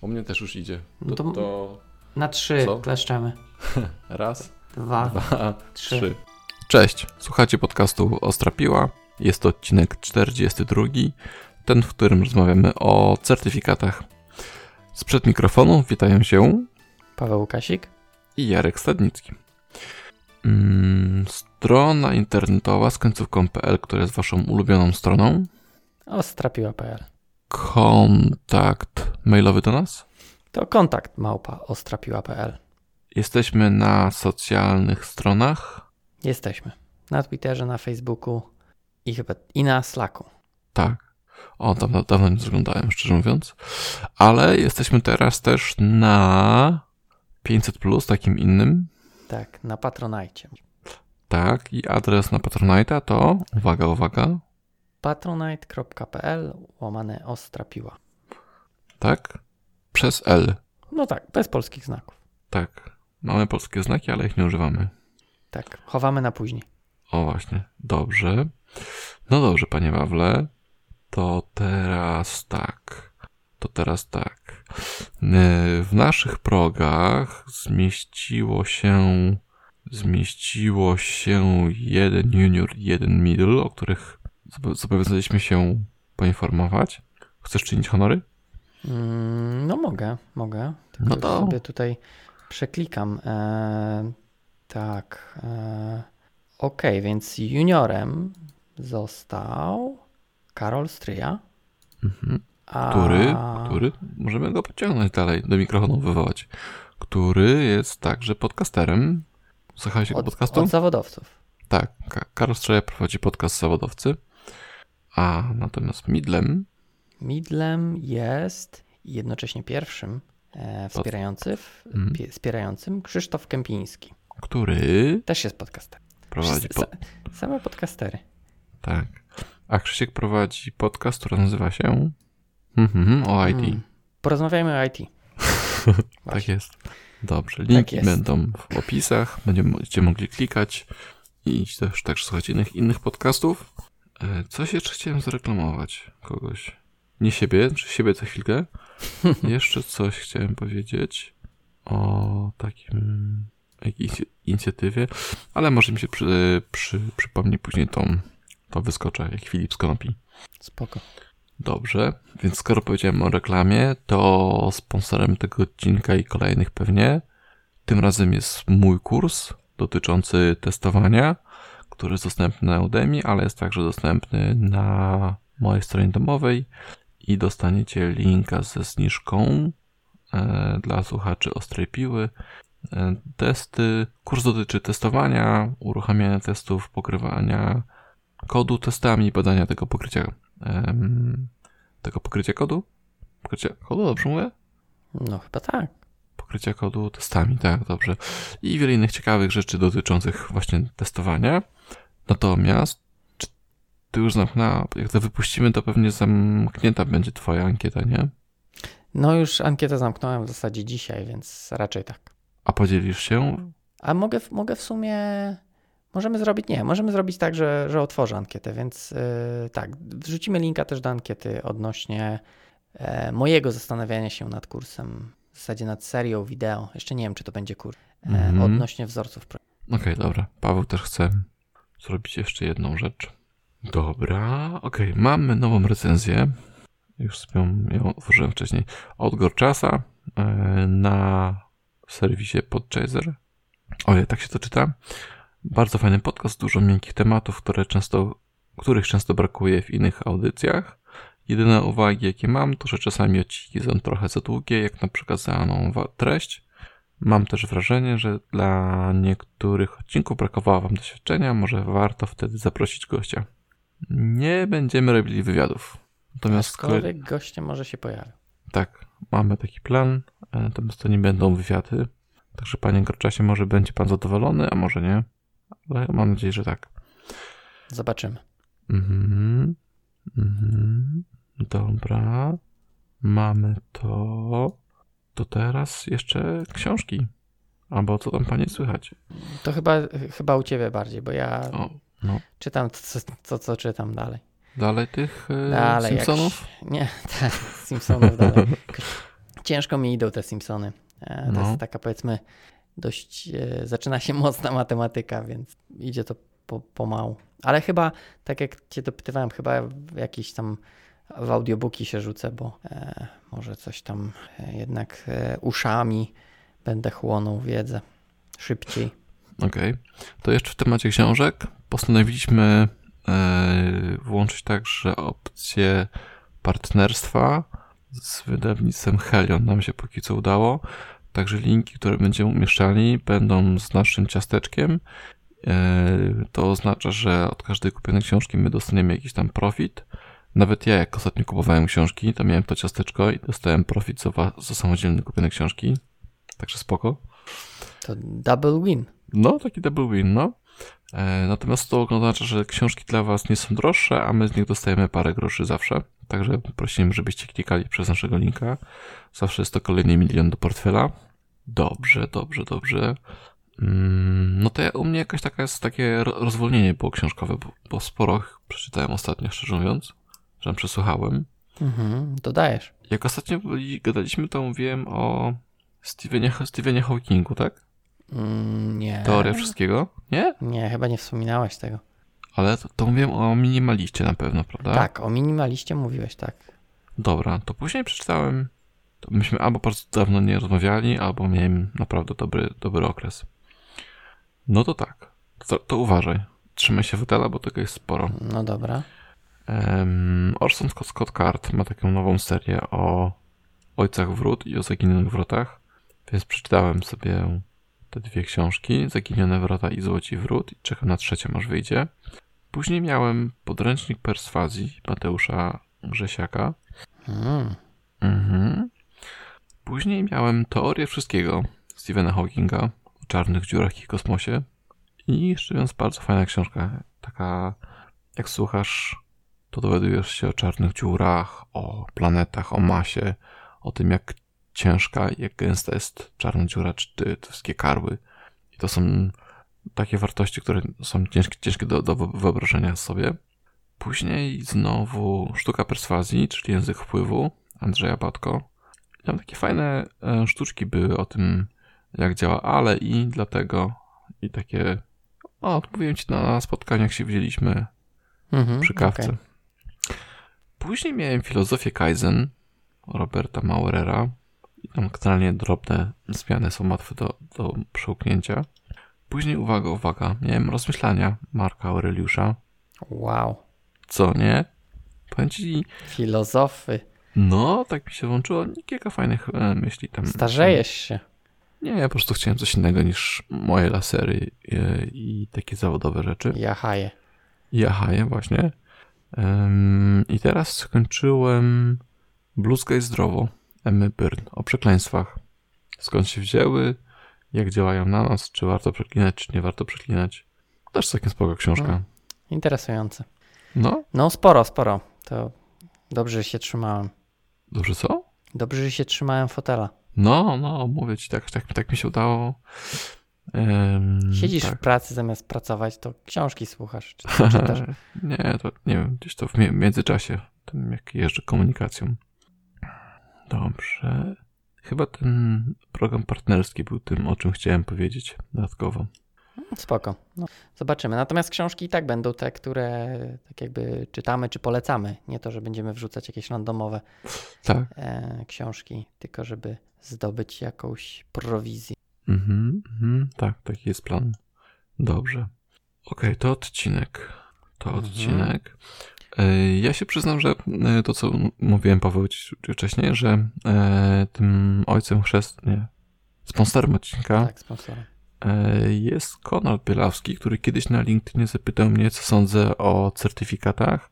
U mnie też już idzie. No To, to- to Na trzy Co? kleszczemy. raz, Dwa. dwa, trzy. trzy. Cześć, słuchacie podcastu Ostra Piła. Jest to odcinek 42, ten, w którym rozmawiamy o certyfikatach. Sprzed mikrofonu witają się Paweł Łukasik. i Jarek Stadnicki. Mm, strona internetowa z końcówką.pl, która jest waszą ulubioną stroną. Ostrapiła.pl Kontakt mailowy do nas. To kontakt małpa ostrapiła.pl Jesteśmy na socjalnych stronach. Jesteśmy. Na Twitterze, na Facebooku i chyba i na Slacku. Tak. O, dawno, dawno nie zaglądałem, szczerze mówiąc. Ale jesteśmy teraz też na 500, takim innym. Tak, na Patronite. Tak, i adres na Patronite'a to, uwaga, uwaga, patronite.pl łamane ostrapiła. tak, przez L. No tak, bez polskich znaków. Tak. Mamy polskie znaki, ale ich nie używamy. Tak, chowamy na później. O, właśnie. Dobrze. No dobrze, panie Wawle. To teraz tak. To teraz tak. Yy, W naszych progach zmieściło się zmieściło się jeden junior jeden middle, o których zobowiązaliśmy się poinformować. Chcesz czynić honory? Mm, no mogę, mogę. Tylko No to- sobie tutaj przeklikam. E, tak. E, Okej, więc juniorem został Karol Stryja. Mhm. A... Który, który, możemy go pociągnąć dalej, do mikrofonu wywołać, który jest także podcasterem. Słuchałeś Od, podcastu? od zawodowców. Tak, Ka- Karol Strzeja prowadzi podcast zawodowcy, a natomiast Midlem, Midlem jest jednocześnie pierwszym e, wspierający, Mhm. pie, wspierającym Krzysztof Kępiński. który Też jest podcaster. prowadzi, po, Sa- Same podcastery. tak, a Krzysiek prowadzi podcast, który nazywa się mhm, o IT. Mm. Porozmawiajmy o IT. Tak jest. Dobrze, linki jest. będą w opisach, będziecie mogli klikać i też, też słuchać innych, innych podcastów. E, Coś jeszcze chciałem zareklamować kogoś. Nie siebie, czy siebie za chwilkę. jeszcze coś chciałem powiedzieć o takim jakiejś inicjatywie, ale może mi się przy, przy, przypomni później tą, to wyskoczę, jak Filip Konopi. Spoko. Dobrze, więc skoro powiedziałem o reklamie, to sponsorem tego odcinka i kolejnych pewnie tym razem jest mój kurs dotyczący testowania, który jest dostępny na Udemy, ale jest także dostępny na mojej stronie domowej i dostaniecie linka ze zniżką e, dla słuchaczy Ostrej Piły. E, testy, kurs dotyczy testowania, uruchamiania testów, pokrywania kodu testami, badania tego pokrycia tego pokrycia kodu? Pokrycia kodu, dobrze mówię? No chyba tak. Pokrycia kodu testami, tak, dobrze. I wiele innych ciekawych rzeczy dotyczących właśnie testowania. Natomiast, czy ty już zamknęła, jak to wypuścimy, to pewnie zamknięta będzie twoja ankieta, nie? No już ankietę zamknąłem w zasadzie dzisiaj, więc raczej tak. A podzielisz się? A mogę, w- mogę w sumie. Możemy zrobić. Nie, możemy zrobić tak, że, że otworzę ankietę, więc yy, tak. Wrzucimy linka też do ankiety odnośnie e, mojego zastanawiania się nad kursem, w zasadzie nad serią wideo. Jeszcze nie wiem, czy to będzie kurs. E, Mhm. Odnośnie wzorców. Okej, dobra. Paweł też chce zrobić jeszcze jedną rzecz. Dobra, okej, mamy nową recenzję. Już sobie ją, ją otworzyłem wcześniej. Od Gorczasa e, na serwisie Podchaser. Ojej, tak się to czyta. Bardzo fajny podcast, dużo miękkich tematów, które często, których często brakuje w innych audycjach. Jedyne uwagi, jakie mam, to że czasami odcinki są trochę za długie, jak na przykład za daną wa- treść. Mam też wrażenie, że dla niektórych odcinków brakowało Wam doświadczenia, może warto wtedy zaprosić gościa. Nie będziemy robili wywiadów. Natomiast Aczkolwiek goście może się pojawią. tak, mamy taki plan, e, natomiast to nie będą wywiady. Także panie Gorczasie, może będzie pan zadowolony, a może nie. Ale mam nadzieję, że tak. Zobaczymy. Mhm. Mhm. Dobra. Mamy to. To teraz jeszcze książki. Albo co tam panie słychać? To chyba, chyba u ciebie bardziej, bo ja O, no. czytam to, co- co czytam dalej. Dalej tych e, Dalej, Simpsonów? Jak, nie, tak, Simpsonów dalej. Ciężko mi idą te Simpsony. E, To No. jest taka powiedzmy dość, e, zaczyna się mocna matematyka, więc idzie to po, pomału. Ale chyba, tak jak cię dopytywałem, chyba w jakieś tam w audiobooki się rzucę, bo e, może coś tam e, jednak e, uszami będę chłonął wiedzę szybciej. Okej. To jeszcze w temacie książek postanowiliśmy e, włączyć także opcję partnerstwa z wydawnictwem Helion. Nam się póki co udało. Także linki, które będziemy umieszczali, będą z naszym ciasteczkiem. E, to oznacza, że od każdej kupionej książki my dostaniemy jakiś tam profit. Nawet ja, jak ostatnio kupowałem książki, to miałem to ciasteczko i dostałem profit za, za samodzielne kupione książki. Także spoko. To double win. No, taki double win, no. E, natomiast to oznacza, że książki dla Was nie są droższe, a my z nich dostajemy parę groszy zawsze. Także prosimy, żebyście klikali przez naszego linka. Zawsze jest to kolejny milion do portfela. Dobrze, dobrze, dobrze. Mm, no to ja, u mnie jakaś taka jest takie ro- rozwolnienie było książkowe, bo, bo sporo przeczytałem ostatnio, szczerze mówiąc, że przesłuchałem. Mhm, dodajesz. Jak ostatnio gadaliśmy, to mówiłem o Stephenie, Stephenie Hawkingu, tak? Mm, nie. Teoria wszystkiego? Nie? Nie, chyba nie wspominałeś tego. Ale to, to mówiłem o minimaliście na pewno, prawda? Tak, o minimaliście mówiłeś, tak. Dobra, to później przeczytałem. To myśmy albo bardzo dawno nie rozmawiali, albo miałem naprawdę dobry, dobry okres. No to tak. To, to uważaj. Trzymaj się fotela, bo tego jest sporo. No dobra. Um, Orson Scott, Scott Card ma taką nową serię o ojcach wrót i o zaginionych wrotach. Więc przeczytałem sobie te dwie książki, Zaginione wrota i Złoci wrót i czekam na trzecią, aż wyjdzie. Później miałem podręcznik perswazji Mateusza Grzesiaka. Mm. Mhm. Później miałem teorię wszystkiego Stephena Hawkinga o czarnych dziurach i kosmosie. I jeszcze więc bardzo fajna książka. Taka, jak słuchasz, to dowiadujesz się o czarnych dziurach, o planetach, o masie, o tym, jak ciężka i jak gęsta jest czarna dziura, czy te, te wszystkie karły. I to są takie wartości, które są ciężkie, ciężkie do, do wyobrażenia sobie. Później znowu sztuka perswazji, czyli język wpływu Andrzeja Batko. Tam takie fajne e, sztuczki były o tym, jak działa ale i dlatego i takie. O, mówiłem ci na spotkaniach się widzieliśmy Mhm, przy kawce. okej. Później miałem filozofię Kaizen Roberta Maurera. I tam generalnie drobne zmiany są łatwe do, do przełknięcia. Później, uwaga, uwaga, miałem rozmyślania Marka Aureliusza. Wow. Co nie? Powiem ci, Filozofy. no, tak mi się włączyło. Kilka fajnych e, myśli tam. Starzejesz się. Nie, ja po prostu chciałem coś innego niż moje lasery e, i takie zawodowe rzeczy. Jahaje. I ahaje właśnie. I teraz skończyłem Bluzgaj zdrowo Emmy Byrne o przekleństwach. Skąd się wzięły, jak działają na nas, czy warto przeklinać, czy nie warto przeklinać. Też całkiem spoko książka. Mm. Interesujące. No, No sporo, sporo. To dobrze, że się trzymałem. dobrze co? Dobrze, że się trzymałem fotela. No, no, mówię ci, tak, tak, tak mi się udało. Ym, Siedzisz tak. w pracy zamiast pracować, to książki słuchasz. Czy to czytasz. nie, to nie wiem, gdzieś to w mi- międzyczasie, tym jak jeżdżę komunikacją. Dobrze. Chyba ten program partnerski był tym, o czym chciałem powiedzieć dodatkowo. Spoko. No, zobaczymy. Natomiast książki i tak będą te, które tak jakby czytamy czy polecamy. Nie to, że będziemy wrzucać jakieś randomowe Tak. e, książki, tylko żeby zdobyć jakąś prowizję. Mhm, mhm, tak, taki jest plan. Dobrze. Okej, to odcinek. To Mhm. odcinek. E, Ja się przyznam, że e, to, co mówiłem Paweł wcześniej, że e, tym ojcem chrzest, nie, sponsorem odcinka Tak, sponsorem. Jest Konrad Bielawski, który kiedyś na LinkedInie zapytał mnie, co sądzę o certyfikatach.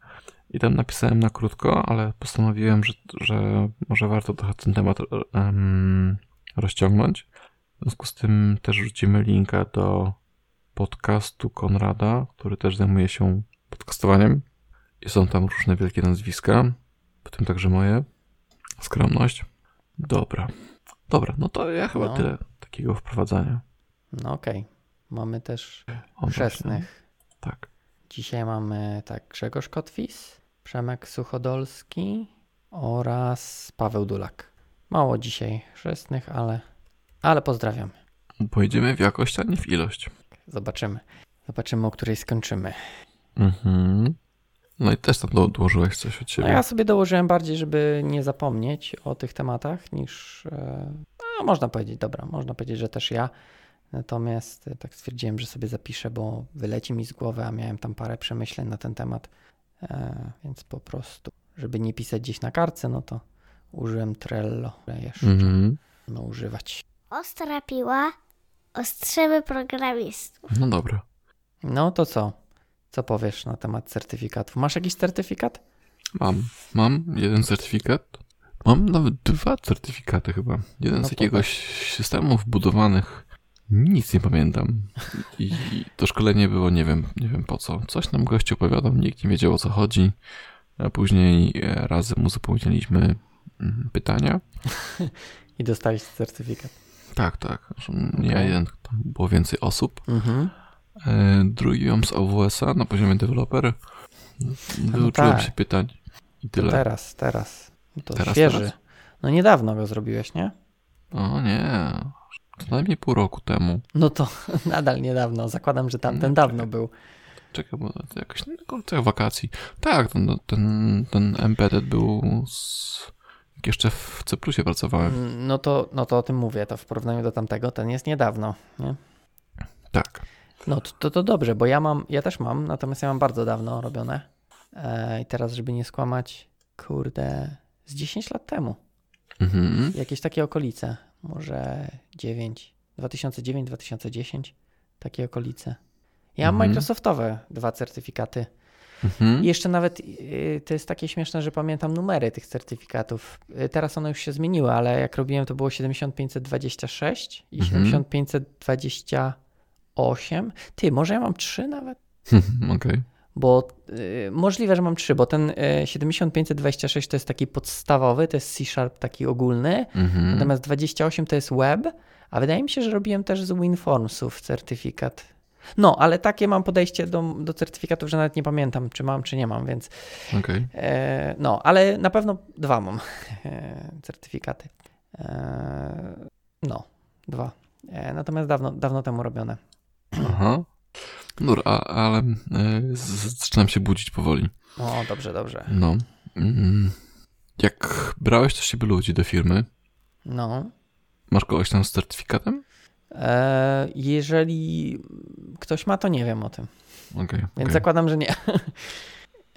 I tam napisałem na krótko, ale postanowiłem, że, że może warto trochę ten temat em, rozciągnąć. W związku z tym też rzucimy linka do podcastu Konrada, który też zajmuje się podcastowaniem. I są tam różne wielkie nazwiska, w tym także moje. Skromność. Dobra. Dobra, no to ja chyba No. tyle takiego wprowadzania. No okej. Mamy też chrzestnych. Tak. Dzisiaj mamy tak Grzegorz Kotwis, Przemek Suchodolski oraz Paweł Dulak. Mało dzisiaj chrzestnych, ale, ale pozdrawiam. Pojedziemy w jakość, a nie w ilość. Zobaczymy. Zobaczymy, o której skończymy. Mhm. No i też tam do, dołożyłeś coś od No siebie. ja sobie dołożyłem bardziej, żeby nie zapomnieć o tych tematach, niż. e, No, można powiedzieć, dobra, można powiedzieć, że też ja. Natomiast e, tak stwierdziłem, że sobie zapiszę, bo wyleci mi z głowy, a miałem tam parę przemyśleń na ten temat. E, więc po prostu, żeby nie pisać gdzieś na kartce, no to użyłem Trello. Jeszcze Mhm. no, używać. Ostra piła, programistów. No dobra. No to co? Co powiesz na temat certyfikatów? Masz jakiś certyfikat? Mam. Mam jeden certyfikat. Mam nawet dwa certyfikaty chyba. Jeden No z jakiegoś systemu wbudowanych. Nic nie pamiętam. I to szkolenie było, nie wiem, nie wiem po co. Coś nam gościu opowiadał, nikt nie wiedział o co chodzi. A później e, razem uzupełnialiśmy mm, pytania. I dostałeś certyfikat. Tak, tak. Nie Okej. jeden, tam było więcej osób. Mhm. E, drugi z AWS-a na poziomie deweloper. Wyuczyłem tak. się pytań i To tyle. teraz, teraz. To Teraz, świeży. teraz? No niedawno go zrobiłeś, nie? O nie, co najmniej pół roku temu. No to nadal niedawno. Zakładam, że tamten No, dawno był. Czekaj, bo to jakoś na wakacji. Tak, ten, ten, ten embedded był z... jak jeszcze w C pracowałem. Mm, No to, no to o tym mówię. To w porównaniu do tamtego, ten jest niedawno, nie? Tak. No to, to, to dobrze, bo ja mam, ja też mam, natomiast ja mam bardzo dawno robione. E, I teraz, żeby nie skłamać, kurde, z 10 lat temu. Mhm. Jakieś takie okolice. Może 9, 2009-2010, takie okolice. Ja mam Mhm. Microsoftowe dwa certyfikaty. Mhm. I jeszcze nawet y, to jest takie śmieszne, że pamiętam numery tych certyfikatów. Y, Teraz one już się zmieniły, ale jak robiłem to było 7526 i Mhm. 7528. Ty, może ja mam trzy nawet? Okej. Bo y, możliwe, że mam trzy, bo ten y, 7526 to jest taki podstawowy, to jest C-Sharp taki ogólny, Mhm. natomiast 28 to jest web, a wydaje mi się, że robiłem też z WinFormsów certyfikat. No, ale takie mam podejście do, do certyfikatów, że nawet nie pamiętam, czy mam, czy nie mam, więc Okej. e, no, ale na pewno dwa mam e, certyfikaty. E, no, dwa. E, natomiast dawno, dawno temu robione. Aha. Dobra, a, ale e, zaczynam się budzić powoli. O, dobrze, dobrze. No. Mm. Jak brałeś do siebie ludzi do firmy, No. masz kogoś tam z certyfikatem? E, jeżeli ktoś ma, to nie wiem o tym. Okej. Więc okej. zakładam, że nie.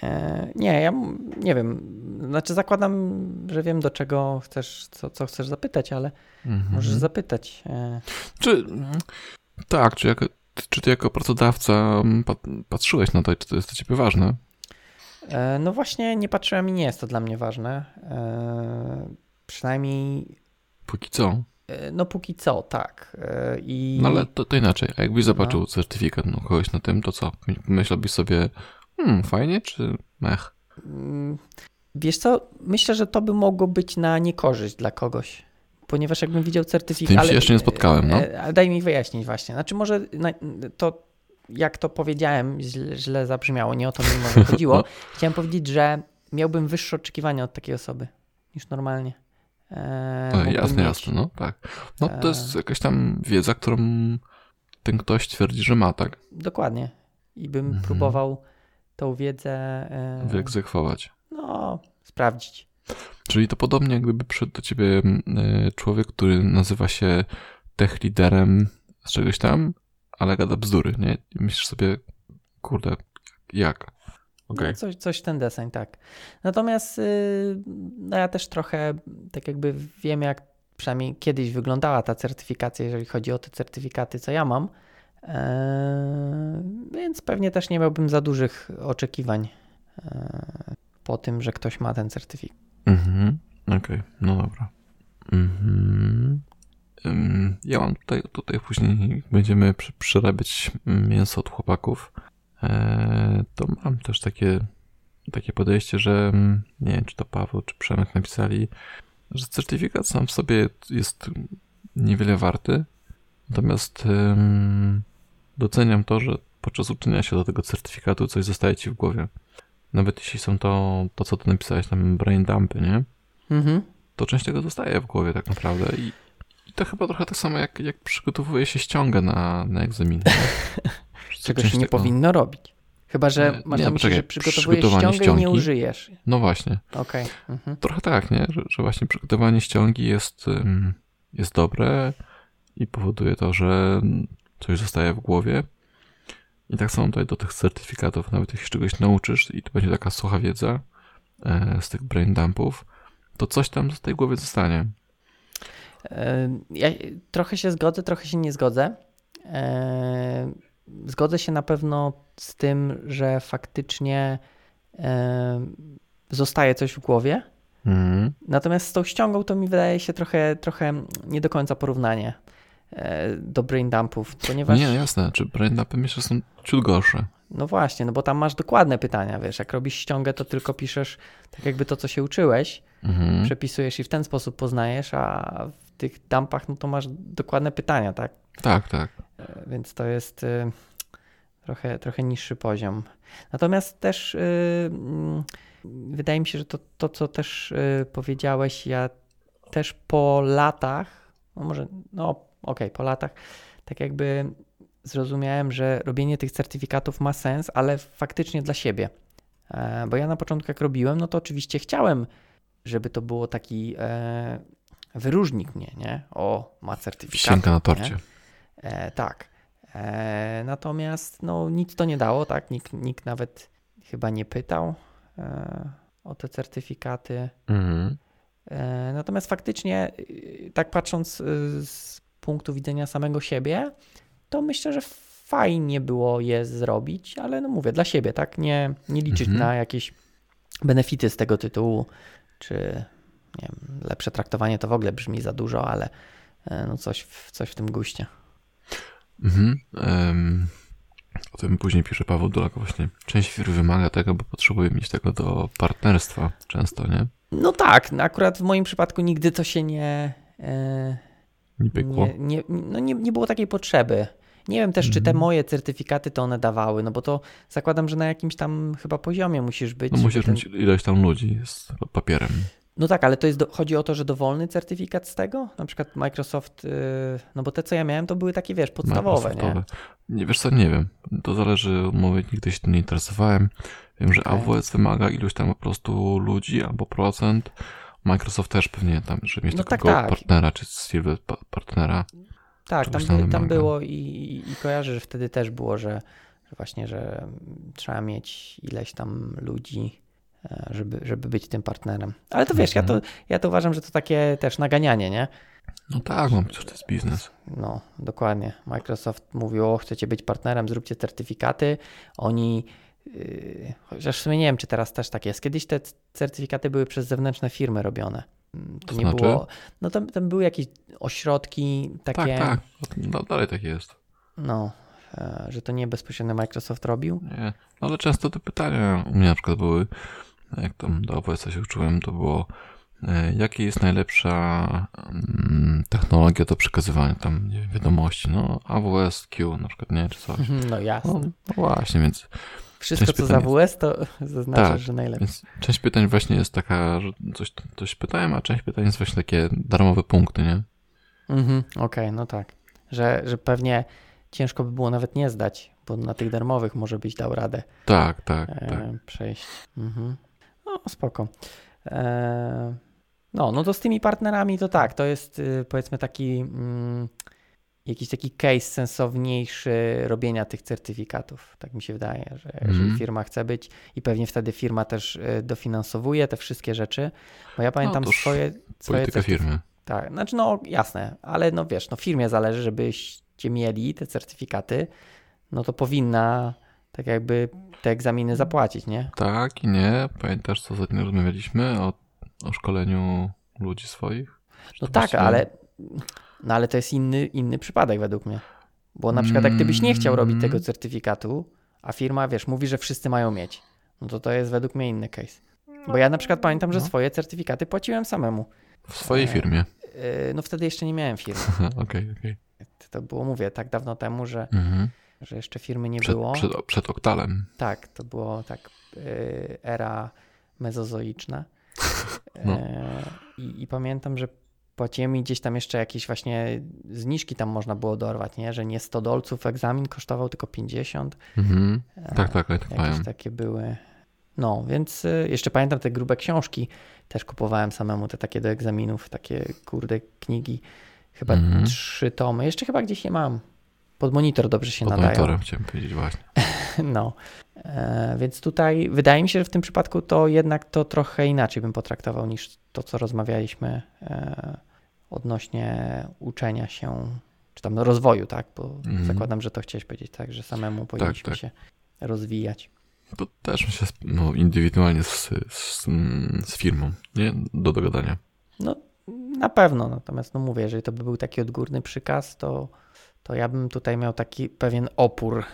E, nie, ja nie wiem. Znaczy zakładam, że wiem do czego chcesz, co, co chcesz zapytać, ale Mhm. możesz zapytać. E, Czy mm, tak, czy, jako, czy ty jako pracodawca mm, pat, patrzyłeś na to, czy to jest dla ciebie ważne? no właśnie nie patrzyłem i nie jest to dla mnie ważne. Przynajmniej Póki co. e, no póki co, tak. E, I No ale to, to inaczej. A jakbyś zobaczył certyfikat no, kogoś na tym, to co? Myślałbyś sobie, hmm, fajnie, czy mech? Mm, Wiesz co, myślę, że to by mogło być na niekorzyść dla kogoś. Ponieważ jakbym widział certyfikat. tym się jeszcze nie spotkałem, no. e, Daj mi wyjaśnić właśnie. Znaczy, może to, jak to powiedziałem, źle, źle zabrzmiało, nie o to mi może chodziło. No. Chciałem powiedzieć, że miałbym wyższe oczekiwania od takiej osoby niż normalnie. E, E, mógłbym jasne, mieć. jasne, no tak. No to jest E. jakaś tam wiedza, którą ten ktoś twierdzi, że ma, tak? Dokładnie. I bym Mhm. próbował tą wiedzę e, Wyegzekwować. no, sprawdzić. Czyli to podobnie jakby przyszedł do ciebie e, człowiek, który nazywa się tech liderem z czegoś tam, ale gada bzdury, nie? I myślisz sobie, kurde, jak? Okej. No, coś, coś ten deseń, tak. Natomiast y, no ja też trochę tak jakby wiem, jak przynajmniej kiedyś wyglądała ta certyfikacja, jeżeli chodzi o te certyfikaty, co ja mam. Eee, więc pewnie też nie miałbym za dużych oczekiwań eee, po tym, że ktoś ma ten certyfikat. Mhm. Okej, no dobra. Mhm. Ja mam tutaj, tutaj później, będziemy przerabiać mięso od chłopaków, e, to mam też takie, takie podejście, że mm, nie wiem, czy to Paweł, czy Przemek napisali, że certyfikat sam w sobie jest niewiele warty, natomiast doceniam to, że podczas uczenia się do tego certyfikatu coś zostaje ci w głowie. Nawet jeśli są to, to co ty napisałeś, tam brain dumpy, nie? Mhm. to część tego zostaje w głowie tak naprawdę i, i to chyba trochę tak samo jak, jak przygotowuje się ściągę na, na egzamin. Czego się nie tego... powinno robić. Chyba, że Nie, masz nie, na myśli, że przygotowujesz ściągę i nie użyjesz. No właśnie. Okej. Mhm. Trochę tak, nie? Że, że właśnie przygotowanie ściągi jest, jest dobre i powoduje to, że coś zostaje w głowie. I tak samo tutaj do tych certyfikatów, nawet jeśli czegoś nauczysz i to będzie taka sucha wiedza e, z tych brain dumpów, to coś tam z tej głowy zostanie. E, Ja trochę się zgodzę, trochę się nie zgodzę. Zgodzę się na pewno z tym, że faktycznie zostaje coś w głowie. Mhm. Natomiast z tą ściągą to mi wydaje się trochę, trochę nie do końca porównanie e, do brain dumpów, ponieważ... nie, jasne, czy brain dumpy myślę są ciut gorsze. No właśnie, no bo tam masz dokładne pytania, wiesz, jak robisz ściągę, to tylko piszesz tak jakby to, co się uczyłeś, Mhm. przepisujesz i w ten sposób poznajesz, a w tych dumpach, no to masz dokładne pytania, tak? Tak, tak. Więc to jest y, trochę, trochę niższy poziom. Natomiast też y, mm, wydaje mi się, że to, to co też y, powiedziałeś, ja też po latach, no może, no okej, po latach, tak jakby zrozumiałem, że robienie tych certyfikatów ma sens, ale faktycznie dla siebie. E, Bo ja na początku jak robiłem, no to oczywiście chciałem, żeby to było taki e, wyróżnik mnie, nie? O, ma certyfikat. Wisienka na nie? E, tak. E, natomiast no, nic to nie dało, tak? Nikt, nikt nawet chyba nie pytał e, o te certyfikaty. Mhm. E, natomiast faktycznie, y, tak patrząc y, z punktu widzenia samego siebie, to myślę, że fajnie było je zrobić, ale no mówię, dla siebie, tak? Nie, nie liczyć Mhm. na jakieś benefity z tego tytułu, czy nie wiem, lepsze traktowanie to w ogóle brzmi za dużo, ale e, no coś, w, coś w tym guście. Mhm. Em, o tym później pisze Paweł Dulak właśnie. Część firm wymaga tego, bo potrzebuje mieć tego do partnerstwa często, nie? No tak, no akurat w moim przypadku nigdy to się nie, e, Nie pykło. nie, nie, no nie, nie było takiej potrzeby. Nie wiem też, czy te Mhm. moje certyfikaty to one dawały, no bo to zakładam, że na jakimś tam chyba poziomie musisz być. No musisz ten- mieć ilość tam ludzi z papierem. No tak, ale to jest do, chodzi o to, że dowolny certyfikat z tego? Na przykład Microsoft, yy, no bo te co ja miałem to były takie, wiesz, podstawowe, nie? Nie, wiesz co, nie wiem. To zależy, mówię, nigdy się tym nie interesowałem. Wiem, że Okej. AWS wymaga iluś tam po prostu ludzi albo procent. Microsoft też pewnie tam, żeby mieć No tak, takiego tak. partnera, czy silver pa- partnera. Tak, tam, tam by, tam wymaga. było i, i, kojarzę, że wtedy też było, że, że właśnie, że trzeba mieć ileś tam ludzi, żeby, żeby być tym partnerem. Ale to wiesz, ja, to, Mhm. ja to uważam, że to takie też naganianie, nie? No tak, no przecież to jest biznes. No, dokładnie. Microsoft mówił, o, chcecie być partnerem, zróbcie certyfikaty. Oni, yy, chociaż w sumie nie wiem, czy teraz też tak jest. Kiedyś te certyfikaty były przez zewnętrzne firmy robione. To nie znaczy? było. No tam, tam były jakieś ośrodki takie. Tak, tak. No, dalej tak jest. No, e, że to nie bezpośrednio Microsoft robił. Nie. No, ale często te pytania u mnie na przykład były, jak tam do AWS się uczyłem, to było e, jakie jest najlepsza mm, technologia do przekazywania tam wiadomości, no AWS Q na przykład, nie, czy coś. No jasne. No, no właśnie, więc, Wszystko, część co z AWS, to zaznaczasz, Tak, że najlepiej. część pytań właśnie jest taka, że coś, coś pytałem, a część pytań jest właśnie takie darmowe punkty, nie? Mhm, Okej, no tak. Że, że pewnie ciężko by było nawet nie zdać, bo na tych darmowych może byś dał radę. Tak, tak, e, tak. przejść. Mhm. No, spoko. E, no, no to z tymi partnerami to tak, to jest y, powiedzmy taki mm, jakiś taki case sensowniejszy robienia tych certyfikatów. Tak mi się wydaje, że jeżeli Mhm. firma chce być i pewnie wtedy firma też y, dofinansowuje te wszystkie rzeczy, bo ja pamiętam już swoje, swoje Polityka firmy. tak, znaczy no jasne, ale no wiesz, no firmie zależy, żebyście mieli te certyfikaty, no to powinna tak jakby te egzaminy zapłacić, nie? Tak i nie. Pamiętasz, co ostatnio rozmawialiśmy o, o szkoleniu ludzi swoich? No tak, ale no ale to jest inny, inny przypadek według mnie. Bo na przykład jak ty byś nie chciał robić tego Mm. certyfikatu, a firma, wiesz, mówi, że wszyscy mają mieć, no to to jest według mnie inny case. Bo ja na przykład pamiętam, że No. swoje certyfikaty płaciłem samemu. W swojej e, firmie. Yy, No wtedy jeszcze nie miałem firmy. Okej, okej. To było, mówię, tak dawno temu, że, Mhm. Że jeszcze firmy nie Przed, było. przed, przed oktalem. Tak, to było tak y, era mezozoiczna. No. E, i, I pamiętam, że płaciłem mi gdzieś tam jeszcze jakieś właśnie zniżki tam można było dorwać, nie? Że nie 100 dolców egzamin kosztował, tylko 50. Mhm. E, Tak, tak, tak, tak mają. Jakieś takie były. No, więc y, jeszcze pamiętam te grube książki. Też kupowałem samemu te takie do egzaminów, takie kurde knigi. Chyba Mhm. trzy tomy. Jeszcze chyba gdzieś je mam. Pod monitor dobrze się Pod nadają. monitorem chciałem powiedzieć właśnie. No. E, więc tutaj wydaje mi się, że w tym przypadku to jednak to trochę inaczej bym potraktował niż to, co rozmawialiśmy e, odnośnie uczenia się, czy tam rozwoju, tak? Bo Mhm. zakładam, że to chciałeś powiedzieć, tak, że samemu powinniśmy tak. się rozwijać. To też myślę sp- no, indywidualnie z, z, z firmą, nie? Do dogadania. No, na pewno, natomiast no mówię, jeżeli to by był taki odgórny przykaz, to, to ja bym tutaj miał taki pewien opór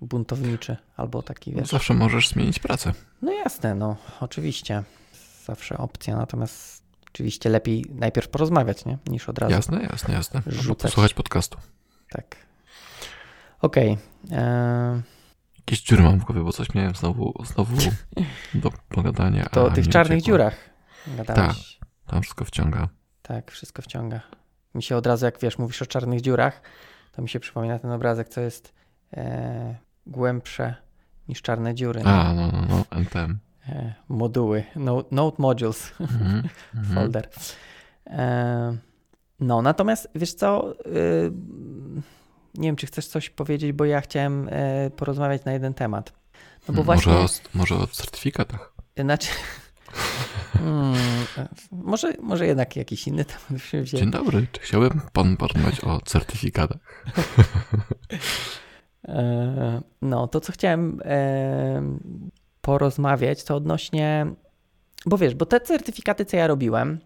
buntowniczy, albo taki, No, wiesz, zawsze możesz zmienić pracę. no jasne, no oczywiście, zawsze opcja, natomiast oczywiście lepiej najpierw porozmawiać, nie, niż od razu, Jasne, jasne, jasne. Albo Rzucać. posłuchać podcastu. tak. Okej, e, Jakieś dziury mam w głowie, bo coś miałem znowu, znowu do pogadania. to o tych czarnych uciekło. dziurach gadałeś. Tam wszystko wciąga. Tak, wszystko wciąga. Mi się od razu, jak wiesz, mówisz o czarnych dziurach, to mi się przypomina ten obrazek, co jest e, głębsze niż czarne dziury. A, no, no, no, NPM. E, moduły, no, Note Modules Mhm, mhm. folder. E, no, natomiast wiesz co, y, nie wiem, czy chcesz coś powiedzieć, bo ja chciałem e, porozmawiać na jeden temat. No bo właśnie, Może, o, może o certyfikatach. znaczy, hmm, może, może jednak jakiś inny temat byśmy wzięli. Dzień dobry, czy chciałbym pan porozmawiać o certyfikatach? E, No, to co chciałem e, porozmawiać, to odnośnie, bo wiesz, bo te certyfikaty, co ja robiłem,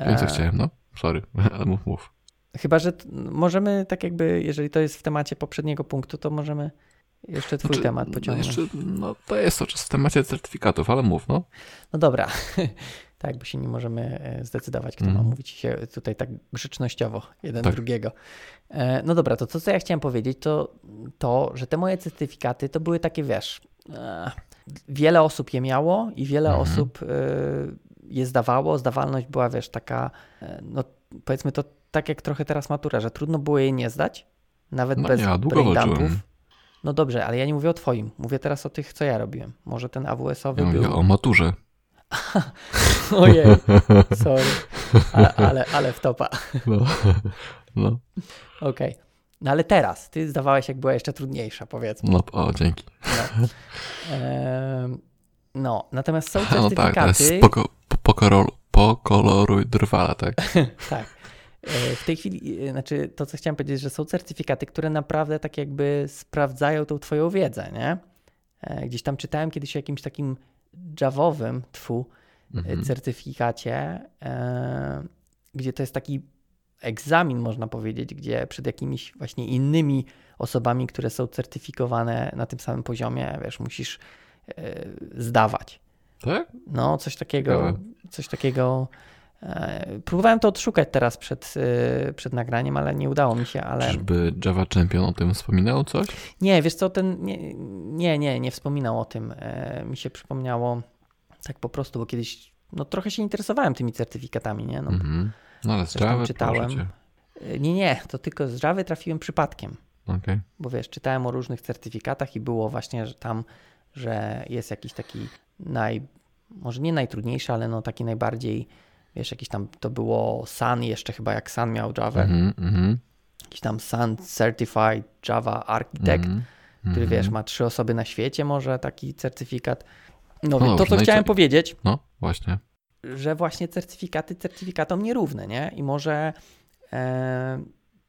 Wiem, co e, chciałem, no. Sorry, ale mów, mów. chyba, że możemy tak jakby, jeżeli to jest w temacie poprzedniego punktu, to możemy jeszcze twój Znaczy, temat no pociągnąć. Jeszcze, no to jest to czas w temacie certyfikatów, ale mów, no. No dobra, tak, bo się nie możemy e, zdecydować, kto ma Mhm. mówić się tutaj tak grzecznościowo jeden Tak. drugiego. E, No dobra, to to, co ja chciałem powiedzieć, to to, że te moje certyfikaty to były takie, wiesz, e, wiele osób je miało i wiele Mhm. osób je zdawało. Zdawalność była, wiesz, taka, no powiedzmy to tak jak trochę teraz matura, że trudno było jej nie zdać, nawet No bez nie, ja długo. No dobrze, ale ja nie mówię o twoim. Mówię teraz o tych, co ja robiłem. Może ten AWS-owy Ja był... mówię o maturze. Ojej, sorry. Ale, ale, ale wtopa. No, no, Okej. No ale teraz, ty zdawałeś, jak była jeszcze trudniejsza, powiedzmy. no, o, dzięki. No, Em, no natomiast są No tak, to certyfikaty. jest poko, po, pokoro, pokoloruj drwala, tak? tak. E, W tej chwili, e, znaczy to, co chciałem powiedzieć, że są certyfikaty, które naprawdę tak jakby sprawdzają tą twoją wiedzę, nie? E, Gdzieś tam czytałem kiedyś o jakimś takim javowym, tfu, Mhm. certyfikacie, gdzie to jest taki egzamin, można powiedzieć, gdzie przed jakimiś właśnie innymi osobami, które są certyfikowane na tym samym poziomie, wiesz, musisz zdawać. Tak? No, coś takiego, coś takiego. E, próbowałem to odszukać teraz przed, e, przed nagraniem, ale nie udało mi się, ale Czyżby Java Champion o tym wspominał coś? nie, wiesz co, ten, nie, nie, nie, nie wspominał o tym. E, mi się przypomniało tak po prostu, bo kiedyś no, trochę się interesowałem tymi certyfikatami, nie? No, Mhm. No ale z Java czytałem. Nie, nie, to tylko z Java trafiłem przypadkiem, Okej. bo wiesz, czytałem o różnych certyfikatach i było właśnie że tam, że jest jakiś taki naj, może nie najtrudniejszy, ale no taki najbardziej, wiesz, jakiś tam, to było Sun jeszcze chyba, jak Sun miał Java, Mhm, mhm, jakiś tam Sun Certified Java Architect, mhm, który mhm. wiesz, ma trzy osoby na świecie, może taki certyfikat. No, No to, dobrze, co no chciałem co? powiedzieć, No, właśnie. że właśnie certyfikaty certyfikatom nierówne, nie? I może e,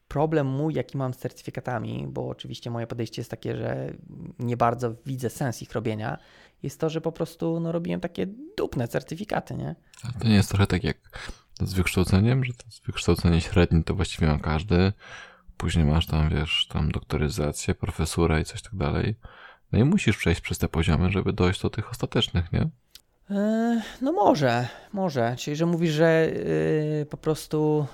problem mój, jaki mam z certyfikatami, bo oczywiście moje podejście jest takie, że nie bardzo widzę sens ich robienia, jest to, że po prostu no, robiłem takie dupne certyfikaty, nie? Ale to nie jest trochę tak jak z wykształceniem, że to z wykształcenie średnie to właściwie ma każdy. Później masz tam, wiesz, tam doktoryzację, profesurę i coś tak dalej. No i musisz przejść przez te poziomy, żeby dojść do tych ostatecznych, nie? E, No może, może. Czyli, że mówisz, że y, po prostu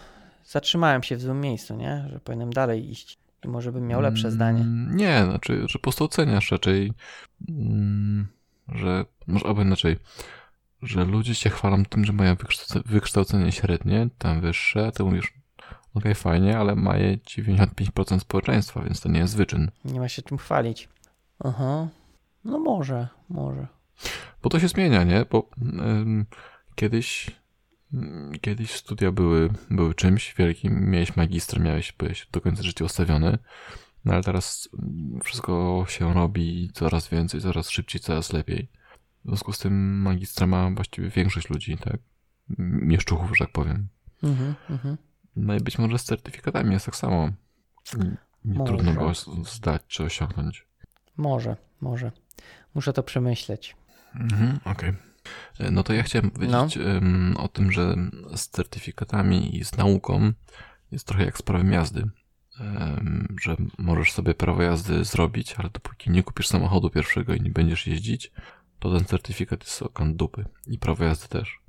zatrzymałem się w złym miejscu, nie? Że powinienem dalej iść i może bym miał lepsze zdanie. Mm, Nie, znaczy, że po prostu oceniasz raczej, mm, że może albo inaczej. że ludzie się chwalą tym, że mają wykształce- wykształcenie średnie, tam wyższe, ty mówisz, okej, fajnie, ale ma je 95% społeczeństwa, więc to nie jest wyczyn. Nie ma się czym chwalić. Aha. No może, może. Bo to się zmienia, nie? Bo ym, kiedyś, kiedyś studia były, były czymś wielkim, miałeś magister, miałeś, byłeś do końca życia ustawiony, no ale teraz wszystko się robi coraz więcej, coraz szybciej, coraz lepiej. W związku z tym magistra ma właściwie większość ludzi, tak? Mieszczuchów, że tak powiem. Mhm, mhm. No i być może z certyfikatami jest tak samo. Nie Może. trudno go zdać czy osiągnąć. Może, może. Muszę to przemyśleć. Mhm, okej. E, No to ja chciałem powiedzieć em, o tym, że z certyfikatami i z nauką jest trochę jak z prawem jazdy. Że możesz sobie prawo jazdy zrobić, ale dopóki nie kupisz samochodu pierwszego i nie będziesz jeździć, to ten certyfikat jest okan dupy. I prawo jazdy też.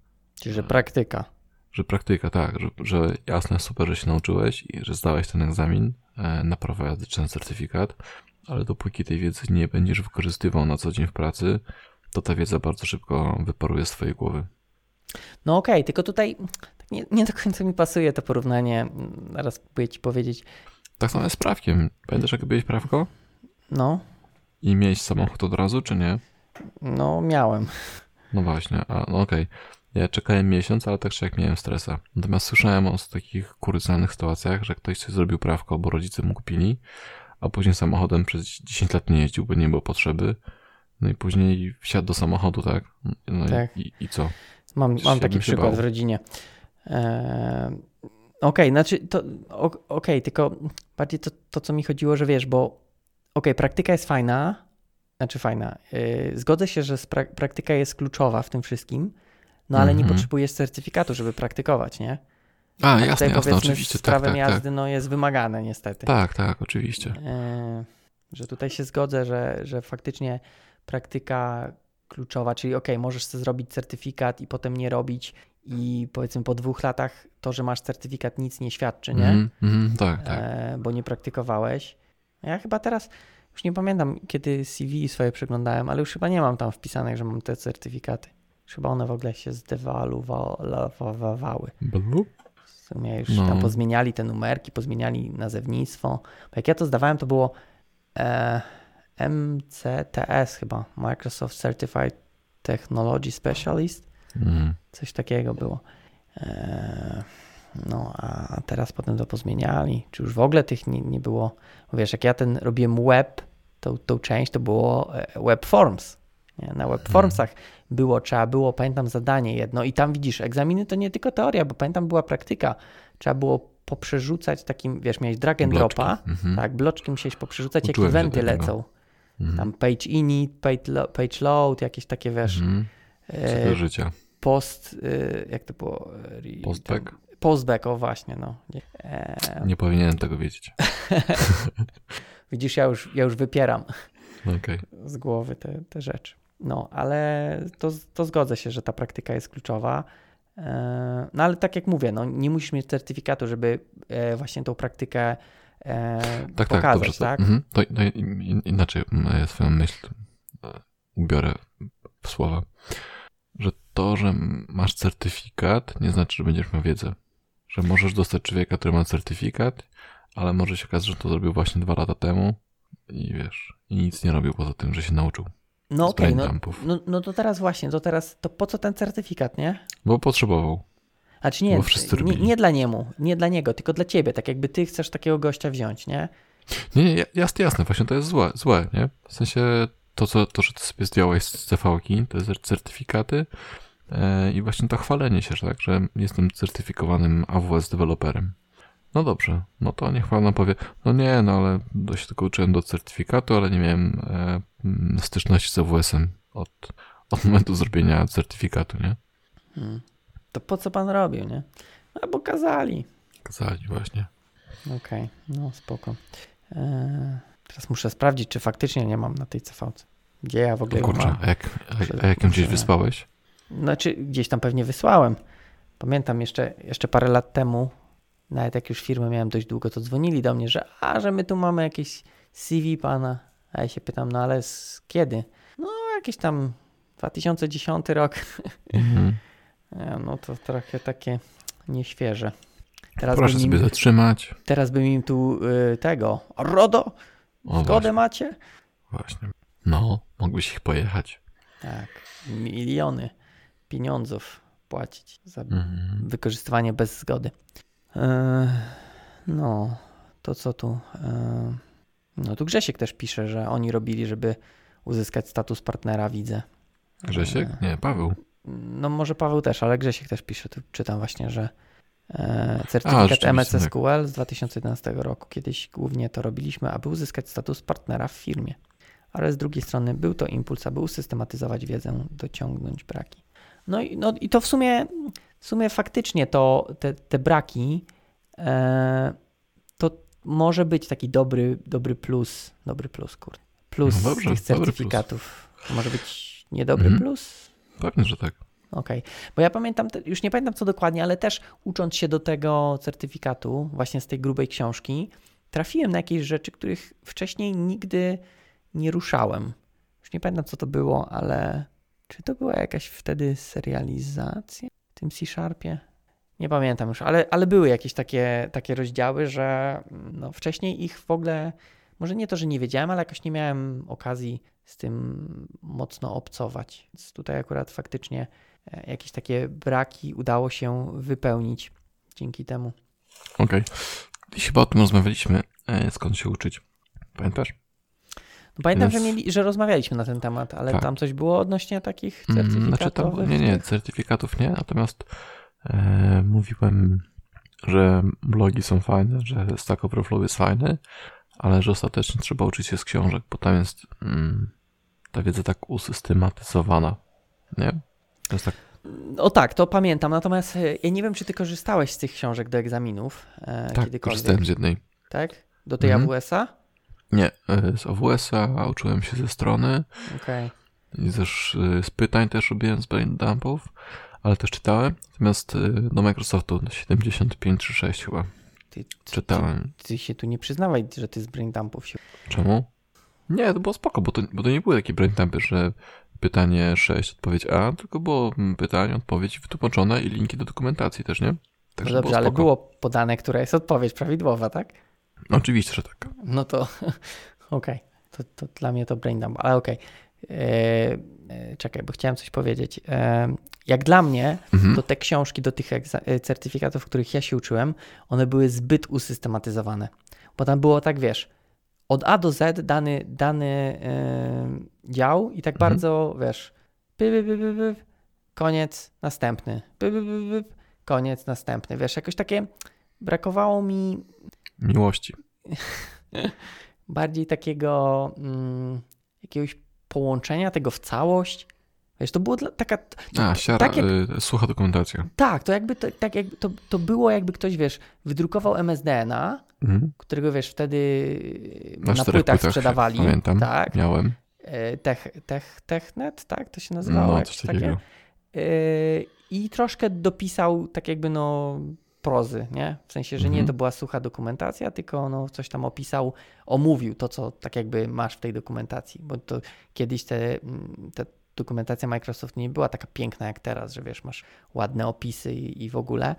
Czyli, że praktyka. Że praktyka, tak, że, że jasne, super, że się nauczyłeś i że zdałeś ten egzamin e, na prawo jazdy czy na certyfikat, ale dopóki tej wiedzy nie będziesz wykorzystywał na co dzień w pracy, to ta wiedza bardzo szybko wyparuje z twojej głowy. No okej, tylko tutaj tak nie, nie do końca mi pasuje to porównanie. Zaraz próbuję ci powiedzieć. Tak samo jest z prawkiem. Pamiętasz, jak byłeś prawko? No, I miałeś samochód od razu, czy nie? no miałem. No właśnie, a no okej. Ja czekałem miesiąc, ale tak czy jak miałem stresa. Natomiast słyszałem o takich kurycyjnych sytuacjach, że ktoś sobie zrobił prawko, bo rodzice mu kupili, a później samochodem przez 10 lat nie jeździł, bo nie było potrzeby. No i później wsiadł do samochodu, tak? No Tak. i, i, co? Mam, mam taki przykład bał. w rodzinie. Eee, okej, znaczy to, okej, tylko bardziej to, to, co mi chodziło, że wiesz, bo okej, praktyka jest fajna, znaczy fajna. Yy, zgodzę się, że praktyka jest kluczowa w tym wszystkim, no ale nie Mhm. potrzebujesz certyfikatu, żeby praktykować, nie? A, A jasne, jasne, oczywiście. z Tak, prawem tak, jazdy tak. no, jest wymagane niestety. Tak, tak, oczywiście. E, że tutaj się zgodzę, że, że faktycznie praktyka kluczowa, czyli ok, możesz sobie zrobić certyfikat i potem nie robić i powiedzmy po dwóch latach to, że masz certyfikat nic nie świadczy, nie? Mhm, mhm, tak, tak. E, bo nie praktykowałeś. Ja chyba teraz, już nie pamiętam kiedy CV swoje przeglądałem, ale już chyba nie mam tam wpisanych, że mam te certyfikaty. Już Chyba one w ogóle się zdewaluowały. W sumie już No. tam pozmieniali te numerki, pozmieniali nazewnictwo. Bo jak ja to zdawałem, to było e, MCTS chyba, Microsoft Certified Technology Specialist. Mhm. Coś takiego było. E, no, a teraz potem to pozmieniali. Czy już w ogóle tych nie, nie było? Bo wiesz, jak ja ten robiłem web, tą, tą część to było e, web forms. Nie? Na web formsach było, trzeba było, pamiętam, zadanie jedno i tam widzisz, egzaminy to nie tylko teoria, bo pamiętam była praktyka. Trzeba było poprzerzucać takim, wiesz, miałeś drag and Bloczki. dropa, Mhm. tak, bloczki musiałeś poprzerzucać, jakie Uczyłem się eventy lecą. Mhm. Tam page init, page, lo, page load, jakieś takie, wiesz, Mhm. E, Cykl życia. post, y, jak to było? Postback? Postback, o właśnie, no. E, Nie powinienem tego wiedzieć. widzisz, ja już, ja już wypieram Okej. z głowy te, te rzeczy. No, ale to, to zgodzę się, że ta praktyka jest kluczowa. E, No ale tak jak mówię, no, nie musisz mieć certyfikatu, żeby e, właśnie tą praktykę e, Tak, tak, pokazać, dobrze. To, tak? mhm. to, to in- in- inaczej mm, ja swoją myśl e, ubiorę w słowa. To, że masz certyfikat, nie znaczy, że będziesz miał wiedzę. Że możesz dostać człowieka, który ma certyfikat, ale może się okazać, że to zrobił właśnie dwa lata temu i wiesz, i nic nie robił poza tym, że się nauczył. No okej, no, braindumpów. no, no to teraz właśnie, to teraz, to po co ten certyfikat, nie? Bo potrzebował. A czy nie, Bo wszyscy nie, robili. nie dla niemu, nie dla niego, tylko dla ciebie, tak jakby ty chcesz takiego gościa wziąć, nie? Nie, nie, jasne, jasne, właśnie to jest złe, złe, nie? W sensie to, co, to że ty sobie zdjąłeś z CV-ki, te cer- certyfikaty e, i właśnie to chwalenie się, że tak, że jestem certyfikowanym AWS deweloperem. No dobrze, no to niech pan powie, no nie, no ale się tylko uczyłem do certyfikatu, ale nie miałem e, mm, styczności z AWS-em od, od momentu zrobienia certyfikatu, nie? Hmm. To po co pan robił, nie? No bo kazali. Kazali właśnie. Okej, no spoko. Eee, teraz muszę sprawdzić, czy faktycznie nie mam na tej CV. Gdzie ja w ogóle kurczę, mam? a jak, a, a jak ją gdzieś wysłałeś? Znaczy, gdzieś tam pewnie wysłałem. Pamiętam jeszcze, jeszcze parę lat temu, nawet jak już firmę miałem dość długo, to dzwonili do mnie, że a, że my tu mamy jakieś CV pana. A ja się pytam, no ale z kiedy? No jakieś tam 2010 rok, Mhm. E, no to trochę takie nieświeże. Teraz Proszę bym sobie im, zatrzymać. teraz bym im tu y, tego, RODO, O, zgodę właśnie, macie? właśnie. No, mógłbyś ich pojechać. Tak, miliony pieniądzów płacić za Mhm. wykorzystywanie bez zgody. E, no, to co tu? E, no tu Grzesiek też pisze, że oni robili, żeby uzyskać status partnera, widzę. Grzesiek? E, Nie, Paweł. No może Paweł też, ale Grzesiek też pisze, tu czytam właśnie, że e, A, certyfikat rzeczywiście, tak. MSSQL z 2011 roku. Kiedyś głównie to robiliśmy, aby uzyskać status partnera w firmie. Ale z drugiej strony był to impuls, aby usystematyzować wiedzę, dociągnąć braki. No i, no, i to w sumie, w sumie faktycznie to, te, te braki e, to może być taki dobry, dobry plus, dobry plus, kurde. Plus No dobrze, tych certyfikatów. To może być niedobry Mhm. plus? Pewnie, że tak. Okej, bo ja pamiętam, już nie pamiętam co dokładnie, ale też ucząc się do tego certyfikatu, właśnie z tej grubej książki, trafiłem na jakieś rzeczy, których wcześniej nigdy nie ruszałem. Już nie pamiętam co to było, ale czy to była jakaś wtedy serializacja w tym C-Sharpie? Nie pamiętam już, ale, ale były jakieś takie, takie rozdziały, że no, wcześniej ich w ogóle, może nie to, że nie wiedziałem, ale jakoś nie miałem okazji z tym mocno obcować. Więc tutaj akurat faktycznie jakieś takie braki udało się wypełnić dzięki temu. Okej. Dziś chyba o tym rozmawialiśmy. E, skąd się uczyć? Pamiętasz? No pamiętam, Więc- że, mieli, że rozmawialiśmy na ten temat, ale Tak. tam coś było odnośnie takich Mm, certyfikatów. Znaczy tam, nie, nie, certyfikatów nie, natomiast e, mówiłem, że blogi są fajne, że Stack Overflow jest fajny, ale że ostatecznie trzeba uczyć się z książek, bo tam jest mm, ta wiedza tak usystematyzowana, nie? To jest tak, O tak, to pamiętam, natomiast e, ja nie wiem, czy ty korzystałeś z tych książek do egzaminów e, tak, korzystałem z jednej. Tak? Do tej Mhm. AWS-a? Nie, e, z OWS-a uczyłem się ze strony Okej. i też e, z pytań też robiłem z brain dumpów, ale też czytałem, natomiast do Microsoftu 75 czy 6 chyba Ty, ty, czytałem. ty się tu nie przyznawaj, że ty z braindumpów się... Czemu? Nie, to było spoko, bo to, bo to nie były takie brain dumpy, że pytanie 6, odpowiedź A, tylko było mm, pytanie, odpowiedź wytłumaczone i linki do dokumentacji też, nie? No Także dobrze, ale spoko. było podane, która jest odpowiedź prawidłowa, tak? Oczywiście, że tak. No to okej. To, to dla mnie to brain dump, ale okej. E, e, Czekaj, bo chciałem coś powiedzieć. E, Jak dla mnie, Mhm. to te książki do tych certyfikatów, których ja się uczyłem, one były zbyt usystematyzowane. Bo tam było tak, wiesz, od A do Z dany, dany e, dział i tak Mhm. bardzo, wiesz, py, py, py, koniec, następny, koniec, następny. Wiesz, jakoś takie brakowało mi Miłości. bardziej takiego mm, jakiegoś połączenia tego w całość. Wiesz, to było dla, taka. A, siara, tak jak, y, sucha dokumentacja. tak, to jakby to, tak jakby to, to było, jakby ktoś, wiesz, wydrukował MSDN-a, Mhm. którego wiesz, wtedy Na, na, płytach płytach, sprzedawali. Pamiętam, Tak. miałem. E, Tech, tech, technet, tak? To się nazywało. No, coś takiego. takie. E, I troszkę dopisał tak jakby no prozy, nie? W sensie, że nie Mhm. to była sucha dokumentacja, tylko no coś tam opisał, omówił to, co tak jakby masz w tej dokumentacji, bo to kiedyś te, mm, ta dokumentacja Microsoft nie była taka piękna jak teraz, że wiesz, masz ładne opisy i, i w ogóle,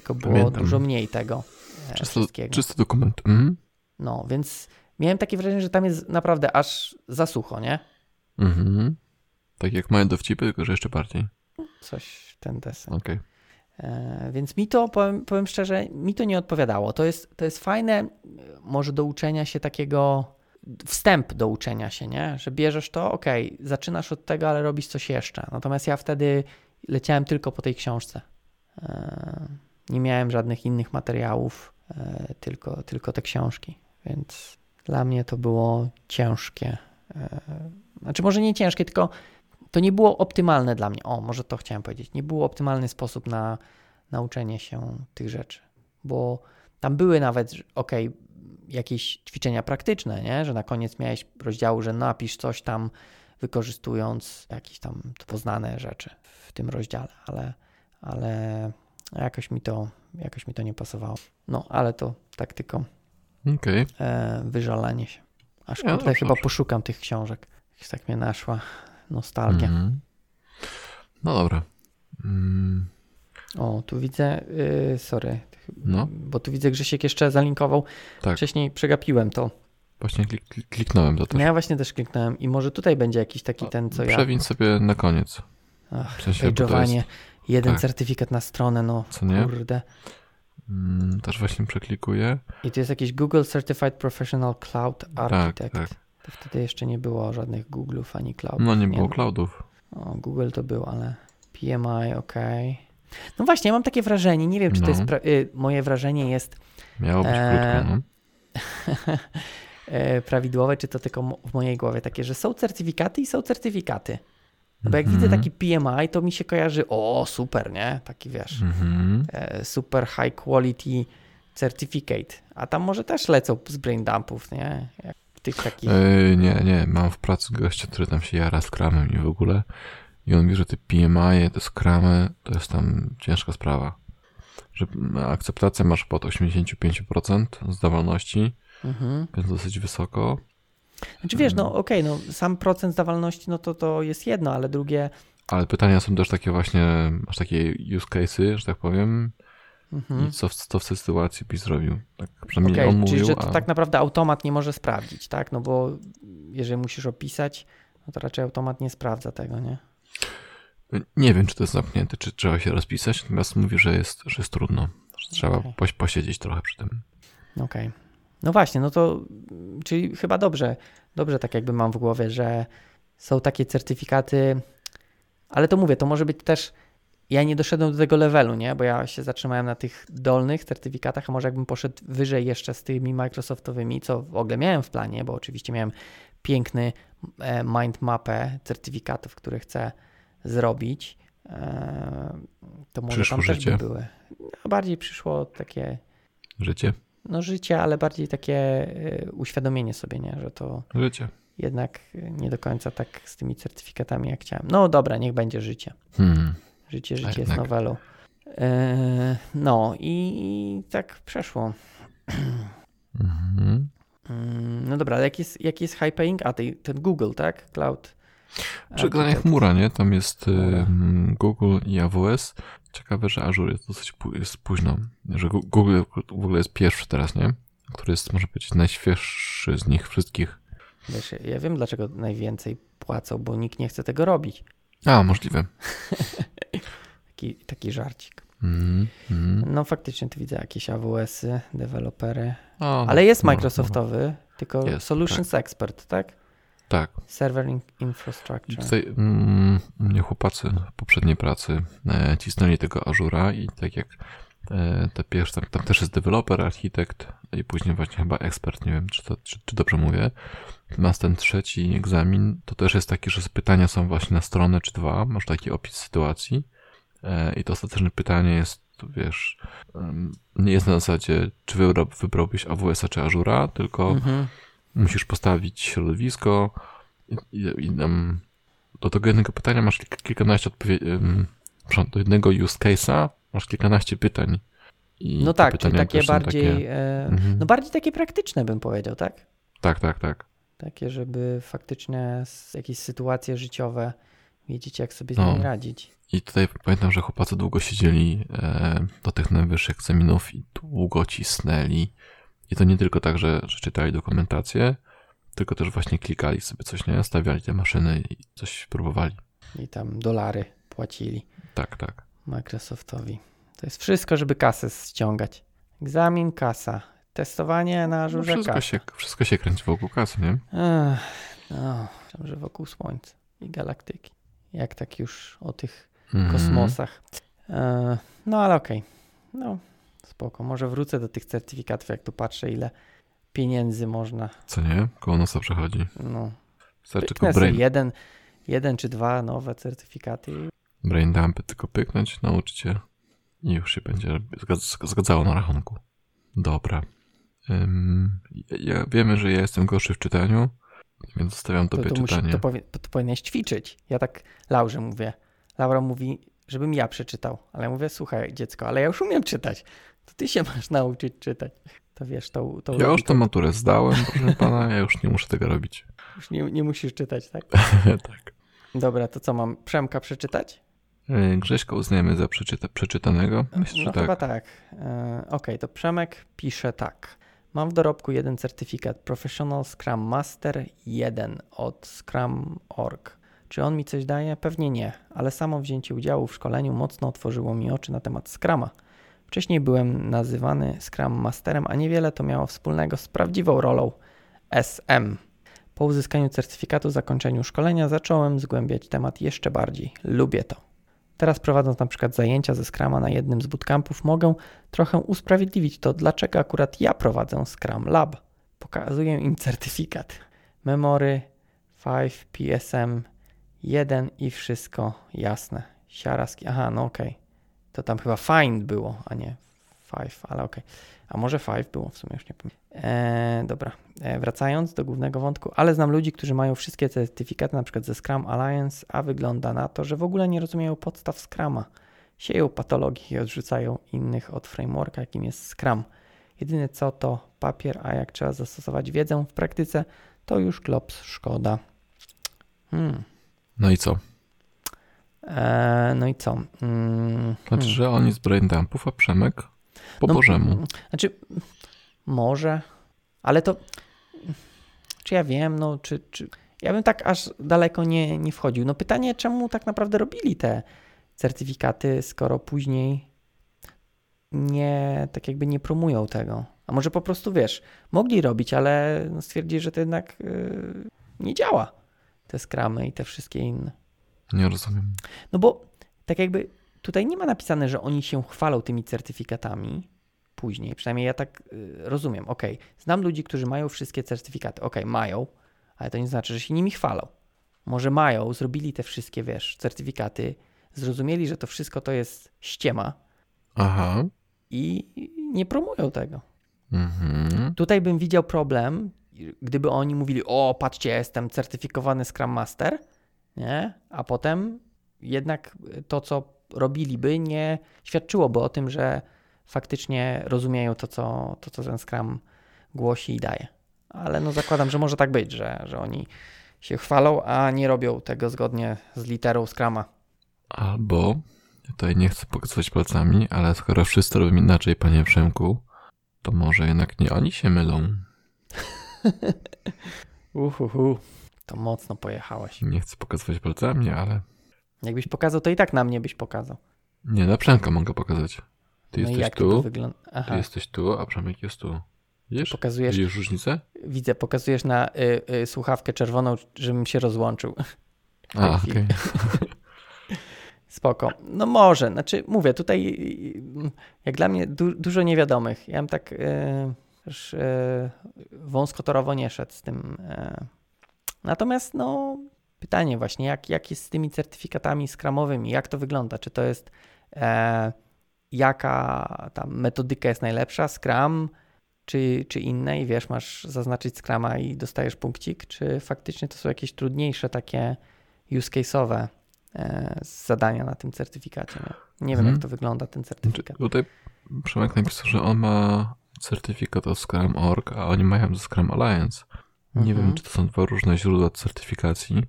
tylko było Pamiętam. dużo mniej tego e, Czysto, wszystkiego. czysty dokument. Mhm. No, więc miałem takie wrażenie, że tam jest naprawdę aż za sucho, nie? Mhm. Tak jak moje dowcipy, tylko że jeszcze bardziej. Coś w ten desen. Okej. E, Więc mi to, powiem, powiem szczerze, mi to nie odpowiadało. To jest, to jest fajne, e, może do uczenia się takiego, wstęp do uczenia się, nie? Że bierzesz to, okej, zaczynasz od tego, ale robisz coś jeszcze. Natomiast ja wtedy leciałem tylko po tej książce. Nie miałem żadnych innych materiałów, e, tylko, tylko te książki. Więc dla mnie to było ciężkie. E, Znaczy, może nie ciężkie, tylko to nie było optymalne dla mnie. O, może to chciałem powiedzieć. Nie było optymalny sposób na nauczenie się tych rzeczy, bo tam były nawet, okej, jakieś ćwiczenia praktyczne, nie? że na koniec miałeś rozdziału, że napisz coś tam wykorzystując jakieś tam poznane rzeczy w tym rozdziale, ale, ale jakoś mi to, jakoś mi to nie pasowało. No, ale to tak tylko Okej. e, wyżalanie się. Aż Ja, kurde, dobrze, chyba dobrze. poszukam tych książek. Tak mnie naszła nostalgia. Mhm. No dobra. Mm, O, tu widzę, yy, sorry, no, bo tu widzę Grzesiek jeszcze zalinkował. Tak. Wcześniej przegapiłem to. właśnie klik, klik, kliknąłem to też. No ja właśnie też kliknąłem i może tutaj będzie jakiś taki ten, co ja... Przewiń sobie na koniec. Ach, W sensie, to jeden tak. certyfikat na stronę, no co nie? kurde. Mm, też właśnie przeklikuję. I tu jest jakiś Google Certified Professional Cloud Architect. tak. To wtedy jeszcze nie było żadnych Google'ów ani cloudów. No nie było cloudów. O, Google to był, ale PMI, ok. No właśnie, ja mam takie wrażenie, nie wiem, czy to No. jest, pra- y, moje wrażenie jest Miało być Eee, krótko, no. e, prawidłowe, czy to tylko w mojej głowie takie, że są certyfikaty i są certyfikaty. No bo jak widzę Mhm. taki PMI, to mi się kojarzy, o super, nie? Taki wiesz, Mhm. e, super high quality certificate. A tam może też lecą z brain dumpów, nie? Jak tych takich... Ej, nie, nie, mam w pracy gościa, który tam się jara skramem i w ogóle. I on mówi, że te PMI, te skramy, to jest tam ciężka sprawa. Że akceptację masz pod 85% zdawalności, Mhm. więc dosyć wysoko. Znaczy wiesz, no okej, no sam procent zdawalności, no to to jest jedno, ale drugie... Ale pytania są też takie właśnie, masz takie use cases, że tak powiem. Mhm. I co, w- co w tej sytuacji byś zrobił? Tak przynajmniej Okej, on czyli mówił, że to a... tak naprawdę automat nie może sprawdzić, tak? No bo jeżeli musisz opisać, no to raczej automat nie sprawdza tego, nie? Nie wiem, czy to jest zamknięte, czy trzeba się rozpisać, natomiast mówi, że jest, że jest trudno. Że trzeba poś- posiedzieć trochę przy tym. Okej. No właśnie, no to czyli chyba dobrze, dobrze tak jakby mam w głowie, że są takie certyfikaty, ale to mówię, to może być też, ja nie doszedłem do tego levelu, nie? Bo ja się zatrzymałem na tych dolnych certyfikatach, a może jakbym poszedł wyżej jeszcze z tymi Microsoftowymi, co w ogóle miałem w planie, bo oczywiście miałem piękny e, mind mapę certyfikatów, które chcę zrobić, e, to może Przyszło tam też życie. by były. No, bardziej przyszło takie Życie? No życie, ale bardziej takie y, uświadomienie sobie, nie? że to Życie. jednak y, nie do końca tak z tymi certyfikatami jak chciałem. No dobra, niech będzie życie. Hmm. Życie, życie jest nowelą. E, no i, tak przeszło. Mhm. Mm, No dobra, ale jaki jest, jaki jest high paying? A ten Google, tak? Cloud. Przeglądanie Architect. chmura, nie? Tam jest ym, Google i AWS. Ciekawe, że Azure jest dosyć jest późno. Że Google w ogóle jest pierwszy teraz, nie? Który jest, może być, najświeższy z nich wszystkich. Wiesz, ja wiem, dlaczego najwięcej płacą, bo nikt nie chce tego robić. A, możliwe. Taki, taki żarcik. Mhm. Mhm. No faktycznie tu widzę jakieś AWS-y, dewelopery. No, Ale jest no, Microsoftowy, tylko Jest, Solutions Expert, tak? Tak. Server Infrastructure. tutaj mm, mnie chłopacy w poprzedniej pracy e, cisnęli tego Ażura i tak jak e, te pierwsze, tam, tam też jest deweloper, architekt i później właśnie chyba ekspert, nie wiem czy, to, czy, czy dobrze mówię. Natomiast ten trzeci egzamin to też jest taki, że pytania są właśnie na stronę czy dwa, masz taki opis sytuacji e, i to ostateczne pytanie jest, wiesz, nie jest na zasadzie, czy wybra, wybrałbyś AWS-a czy Ażura, tylko Mhm. Musisz postawić środowisko i, i, i do tego jednego pytania masz kilka, kilkanaście odpowiedzi. Do jednego use case'a masz kilkanaście pytań. I No tak, czyli takie bardziej, Takie, e, Mhm. no bardziej takie praktyczne bym powiedział, tak? Tak, tak, tak. Takie, żeby faktycznie jakieś sytuacje życiowe wiedzieć, jak sobie z No. nimi radzić. I tutaj pamiętam, że chłopacy długo siedzieli e, do tych najwyższych egzaminów i długo cisnęli. I to nie tylko tak, że, że czytali dokumentację, tylko też właśnie klikali sobie coś, nie? Stawiali te maszyny i coś próbowali. I tam dolary płacili Tak, tak. Microsoftowi. To jest wszystko, żeby kasę ściągać. Egzamin, kasa. Testowanie na No, Azurze, wszystko, kasa. się, wszystko się kręci wokół kasy, nie? Ech, no, że wokół Słońca i galaktyki. Jak tak już o tych Mhm. kosmosach. E, no ale okej. No, spoko. Może wrócę do tych certyfikatów, jak tu patrzę, ile pieniędzy można. Co nie? Koło nosa przechodzi. No, Wystarczy tylko brain, jeden, jeden czy dwa nowe certyfikaty. brain dumpy tylko pyknąć, nauczyć się i już się będzie zgadz- zgadzało na rachunku. Dobra. Ja, wiemy, że ja jestem gorszy w czytaniu, więc zostawiam To, tobie to, musi, czytanie. to, powie, to powinieneś ćwiczyć. Ja tak Laurze mówię. Laura mówi, żebym ja przeczytał. Ale ja mówię, słuchaj dziecko, ale ja już umiem czytać. To ty się masz nauczyć czytać. To wiesz, tą, tą Ja już tę maturę zdałem, proszę pana, ja już nie muszę tego robić. już nie, nie musisz czytać, tak? tak. Dobra, to co mam? Przemka przeczytać? E, Grześka uznajemy za przeczyta, przeczytanego. Myślę, no że tak. chyba tak. E, Okej, to Przemek pisze tak. Mam w dorobku jeden certyfikat Professional Scrum Master 1 od Scrum.org. Czy on mi coś daje? Pewnie nie, ale samo wzięcie udziału w szkoleniu mocno otworzyło mi oczy na temat Scrama. Wcześniej byłem nazywany Scrum Masterem, a niewiele to miało wspólnego z prawdziwą rolą SM. Po uzyskaniu certyfikatu, zakończeniu szkolenia zacząłem zgłębiać temat jeszcze bardziej. Lubię to. Teraz prowadząc na przykład zajęcia ze Scrama na jednym z bootcampów, mogę trochę usprawiedliwić to, dlaczego akurat ja prowadzę Scrum Lab. Pokazuję im certyfikat. Memory 5 PSM 1 i wszystko jasne. Siaraski. Aha, no okej. To tam chyba find było, a nie 5, ale okej. A może 5 było w sumie już nie pamiętam. Eee, dobra, eee, wracając do głównego wątku, ale znam ludzi, którzy mają wszystkie certyfikaty, na przykład ze Scrum Alliance, a wygląda na to, że w ogóle nie rozumieją podstaw Scrama. Sieją patologii i odrzucają innych od frameworka, jakim jest Scrum. Jedyne co to papier, a jak trzeba zastosować wiedzę w praktyce, to już klops szkoda. Hmm. No i co? Eee, no i co? Mm, Znaczy, hmm. że on jest braindumpów, a Przemek po No, Bożemu. Znaczy, może, ale to. Czy ja wiem, no, czy. czy ja bym tak aż daleko nie, nie wchodził. No, pytanie, czemu tak naprawdę robili te certyfikaty, skoro później nie, tak jakby nie promują tego. A może po prostu wiesz, mogli robić, ale no stwierdzili, że to jednak yy, nie działa. Te skramy i te wszystkie inne. Nie rozumiem. No bo tak jakby tutaj nie ma napisane, że oni się chwalą tymi certyfikatami później. Przynajmniej ja tak y, rozumiem. Ok, znam ludzi, którzy mają wszystkie certyfikaty. Ok, mają, ale to nie znaczy, że się nimi chwalą. Może mają, zrobili te wszystkie, wiesz, certyfikaty, zrozumieli, że to wszystko to jest ściema Aha. i nie promują tego. Mhm. Tutaj bym widział problem, gdyby oni mówili, o patrzcie, jestem certyfikowany Scrum Master, nie? A potem jednak to, co robiliby, nie świadczyłoby o tym, że faktycznie rozumieją to, co, to, co ten Scrum głosi i daje. Ale no zakładam, że może tak być, że, że oni się chwalą, a nie robią tego zgodnie z literą Scrama. Albo, tutaj nie chcę pokazywać palcami, ale skoro wszyscy robią inaczej, panie Przemku, to może jednak nie oni się mylą. Uhuhu, to mocno pojechałeś. Nie chcę pokazywać palcami, ale Jakbyś pokazał, to i tak na mnie byś pokazał. nie, na Przemka mogę pokazać. Ty no jesteś tu, ty jesteś tu, a Przemek jest tu. Widzisz? pokazujesz Widzisz różnicę? Widzę, pokazujesz na y, y, słuchawkę czerwoną, żebym się rozłączył. A, okej. Spoko. No może, znaczy mówię, tutaj y, jak dla mnie du dużo niewiadomych. Ja bym tak y, już y, wąskotorowo nie szedł z tym. Natomiast no pytanie właśnie, jak, jak jest z tymi certyfikatami skramowymi, jak to wygląda? Czy to jest e, jaka tam metodyka jest najlepsza, Scrum, czy, czy inne i wiesz, masz zaznaczyć Scrama i dostajesz punkcik, czy faktycznie to są jakieś trudniejsze takie use case'owe e, zadania na tym certyfikacie. Nie, nie wiem, Mhm. jak to wygląda ten Znaczy, certyfikat. Tutaj Przemek napisał, że on ma certyfikat od Scrum.org, a oni mają ze Scrum Alliance. Nie Mhm. wiem, czy to są dwa różne źródła certyfikacji,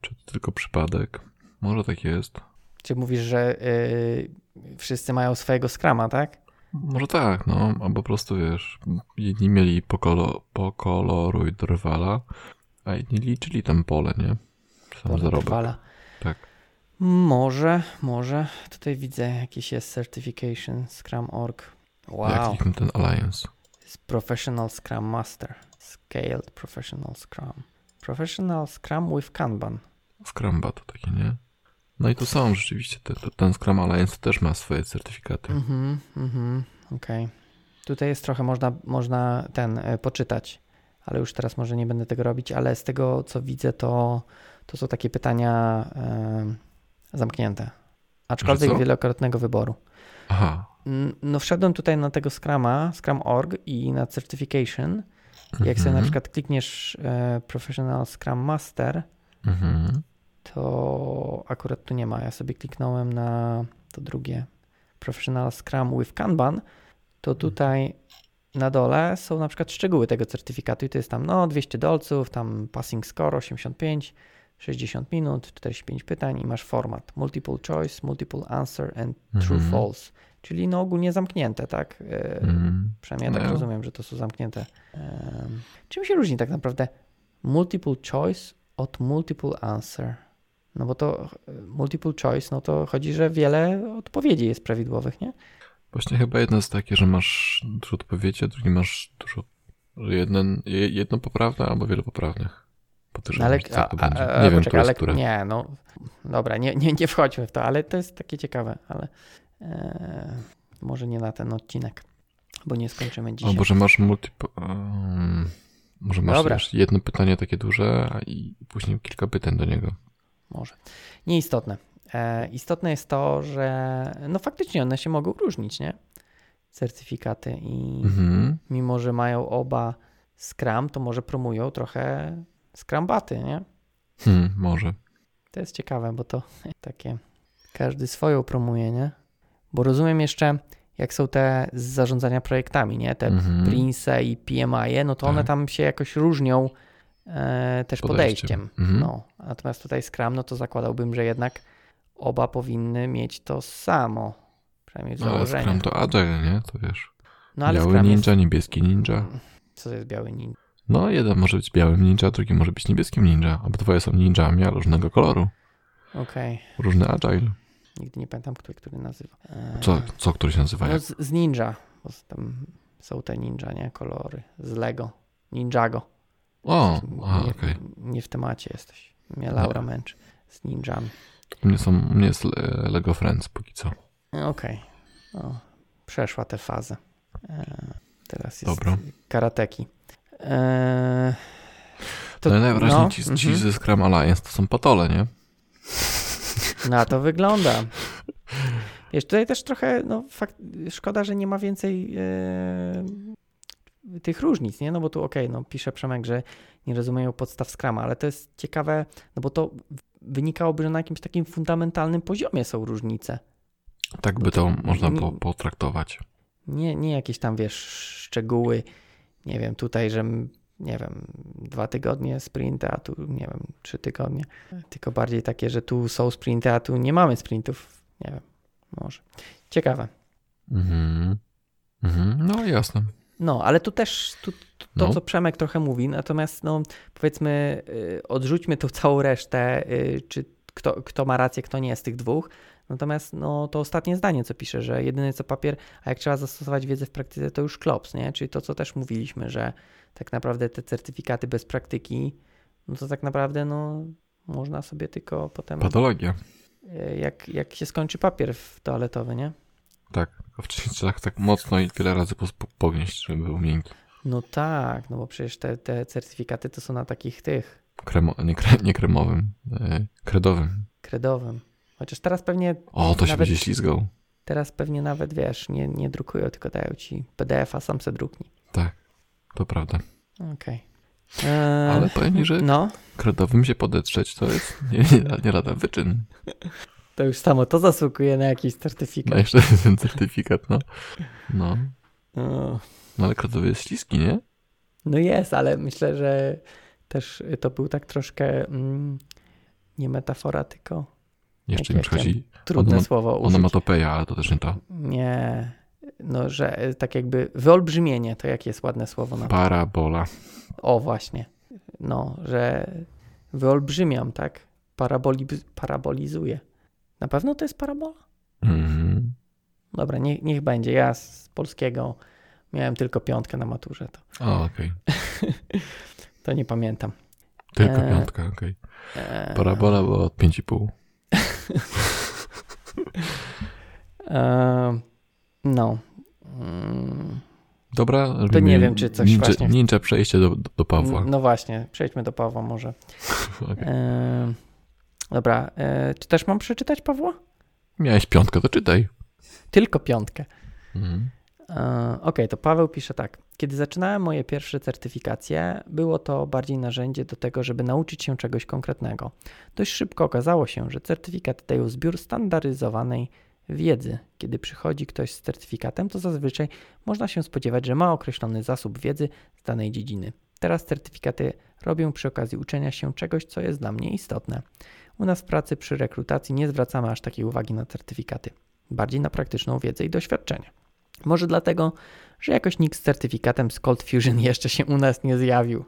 czy to tylko przypadek. Może tak jest. Czy mówisz, że y, wszyscy mają swojego Scrama, tak? Może tak, no, albo po prostu wiesz, jedni mieli pokolo, pokoloruj drwala, a inni liczyli tam pole, nie? Tam Pole zarobek. Drwala. Tak. Może, może. Tutaj widzę jakiś jest certification Scrum.org. Jak Wow. kliknę ten Alliance. Professional Scrum Master. Scaled Professional Scrum. Professional Scrum with Kanban. Scrumba to takie, nie? No i tu są rzeczywiście, te, te, ten Scrum Alliance też ma swoje certyfikaty. Mhm, mhm, okej. Tutaj jest trochę można, można ten e, poczytać, ale już teraz może nie będę tego robić, ale z tego co widzę, to, to są takie pytania e, zamknięte. Aczkolwiek wielokrotnego wyboru. Aha. N- No wszedłem tutaj na tego Scrama, Scrum.org i na Certification. Jak sobie na Mhm. przykład klikniesz e, Professional Scrum Master, Mhm. to akurat tu nie ma. Ja sobie kliknąłem na to drugie Professional Scrum with Kanban, to tutaj na dole są na przykład szczegóły tego certyfikatu i to jest tam no 200 dolców, tam passing score 85, 60 minut, 45 pytań i masz format multiple choice, multiple answer and true Mhm. false. Czyli no ogólnie zamknięte, tak? E, Mhm. Przynajmniej ja tak No. rozumiem, że to są zamknięte. Em, czym się różni tak naprawdę multiple choice od multiple answer? No bo to e, multiple choice, no to chodzi, że wiele odpowiedzi jest prawidłowych, nie? Właśnie chyba jedno jest takie, że masz dużo odpowiedzi, a drugi masz dużo, jeden, jedno poprawne albo wiele poprawnych. Podejrzewam, ale, że tak to a, a, Nie wiem, poczekaj, ale, które. Nie, no dobra, nie, nie, nie wchodźmy w to, ale to jest takie ciekawe, ale e, może nie na ten odcinek, bo nie skończymy dzisiaj. Albo, że masz multiple... Um, może masz Dobra. jedno pytanie takie duże, a i później kilka pytań do niego. Może. Nieistotne. E, istotne jest to, że no faktycznie one się mogą różnić, nie? Certyfikaty i Mhm. mimo, że mają oba Scrum, to może promują trochę Scrumbaty, nie? Hmm, może. To jest ciekawe, bo to takie każdy swoją promuje, nie? Bo rozumiem jeszcze, jak są te z zarządzania projektami, nie? Te Mhm. Prince i PMI, no to one Tak. tam się jakoś różnią e, też Podejściem. podejściem. Mhm. No, natomiast tutaj Scrum, no to zakładałbym, że jednak oba powinny mieć to samo, przynajmniej w No, ale założeniu. Scrum to Agile, nie? To wiesz. no ale biały Scrum ninja, jest... niebieski ninja. Co to jest biały ninja? No, jeden może być białym ninja, drugi może być niebieskim ninja. Obydwoje są ninjami, ale różnego koloru. Okej, Różny Agile. nigdy nie pamiętam, który, który nazywa. E, Co, co który się nazywa? No z, z ninja, bo tam są te ninja, nie? Kolory. Z Lego. Ninjago. O, a, nie, okej. nie w temacie jesteś. Mnie Laura męczy z ninjami. U mnie, są, u mnie jest Le- Lego Friends póki co. Okej. No, Przeszła tę fazę. E, teraz jest Dobra. karateki. E, To, no, najwyraźniej no, ci, ci mhm. ze Scrum Alliance to są patole, nie? Na to wygląda. Wiesz, tutaj też trochę, no fakt, szkoda, że nie ma więcej e, tych różnic, nie? No bo tu okej, no pisze Przemek, że nie rozumieją podstaw Scrama, ale to jest ciekawe, no bo to wynikałoby, że na jakimś takim fundamentalnym poziomie są różnice. Tak by to to można po, potraktować. Nie, nie jakieś tam, wiesz, szczegóły, nie wiem, tutaj, że nie wiem, dwa tygodnie sprinty, a tu, nie wiem, trzy tygodnie. Tylko bardziej takie, że tu są sprinty, a tu nie mamy sprintów. Nie wiem, może. Ciekawe. Mhm. Mhm. No jasne. No, ale tu też tu, tu, to, No. co Przemek trochę mówi, natomiast no, powiedzmy, y, odrzućmy tą całą resztę, y, czy kto, kto ma rację, kto nie z tych dwóch. Natomiast no, to ostatnie zdanie, co pisze, że jedyne co papier, a jak trzeba zastosować wiedzę w praktyce, to już klops, nie? Czyli to, co też mówiliśmy, że tak naprawdę te certyfikaty bez praktyki, no to tak naprawdę no, można sobie tylko potem, Patologia. y, jak, jak się skończy papier toaletowy, nie? Tak. Wcześniej trzeba tak, mocno i wiele razy pognieść, żeby był miękki. No tak, no bo przecież te, te certyfikaty to są na takich tych Kremo, nie, kre, nie kremowym, e, kredowym. kredowym. Chociaż teraz pewnie O, to się Nawet- będzie ślizgał. Teraz pewnie nawet wiesz, nie, nie drukują, tylko dają ci PDF-a, sam se druknij. Tak, to prawda. Okej. Eee, Ale powiem ci, że No, kredowym się podetrzeć to jest nie, nie, nie lada wyczyn. to już samo to zasługuje na jakiś No certyfikat. jeszcze ten certyfikat, no. No, O, no ale kredowy jest śliski, nie? No jest, ale myślę, że też to był tak troszkę mm, nie metafora, tylko Jeszcze mi przychodzi trudne Onoma- słowo użyć. onomatopeja, ale to też nie to. Nie, no, że e, tak jakby wyolbrzymienie, to jakie jest ładne słowo na? Parabola. O, właśnie. No, że wyolbrzymiam, tak? Paraboli, parabolizuję. Na pewno to jest parabola? Mhm. Dobra, nie, niech będzie. Ja z polskiego miałem tylko piątkę na maturze, to, O, okej. to nie pamiętam. Tylko Eee. piątka, okej. Eee, Parabola była od 5,5. Eee, no. Dobra, robimy nie wiem, czy coś ninja, właśnie- ninja przejście do, do, Pawła. No właśnie, przejdźmy do Pawła może. Okej. Eee, dobra, eee, czy też mam przeczytać Pawła? Miałeś piątkę, to czytaj. Tylko piątkę. Mhm. E, Okej, to Paweł pisze tak. Kiedy zaczynałem moje pierwsze certyfikacje, było to bardziej narzędzie do tego, żeby nauczyć się czegoś konkretnego. Dość szybko okazało się, że certyfikaty dają zbiór standaryzowanej wiedzy. Kiedy przychodzi ktoś z certyfikatem, to zazwyczaj można się spodziewać, że ma określony zasób wiedzy z danej dziedziny. Teraz certyfikaty robię przy okazji uczenia się czegoś, co jest dla mnie istotne. U nas w pracy przy rekrutacji nie zwracamy aż takiej uwagi na certyfikaty, bardziej na praktyczną wiedzę i doświadczenie. Może dlatego, że jakoś nikt z certyfikatem z Cold Fusion jeszcze się u nas nie zjawił.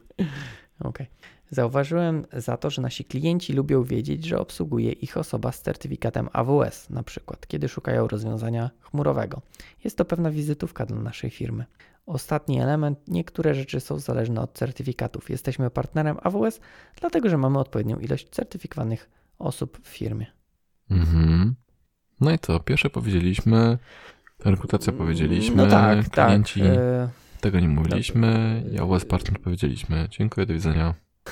Okay. Zauważyłem za to, że nasi klienci lubią wiedzieć, że obsługuje ich osoba z certyfikatem AWS, na przykład, kiedy szukają rozwiązania chmurowego. Jest to pewna wizytówka dla naszej firmy. Ostatni element, niektóre rzeczy są zależne od certyfikatów. Jesteśmy partnerem AWS, dlatego że mamy odpowiednią ilość certyfikowanych osób w firmie. Mhm. No i co? Pierwsze powiedzieliśmy, rekrutacja powiedzieliśmy, No tak, klienci tak. tego nie mówiliśmy, ja AWS partner powiedzieliśmy. Dziękuję, do widzenia.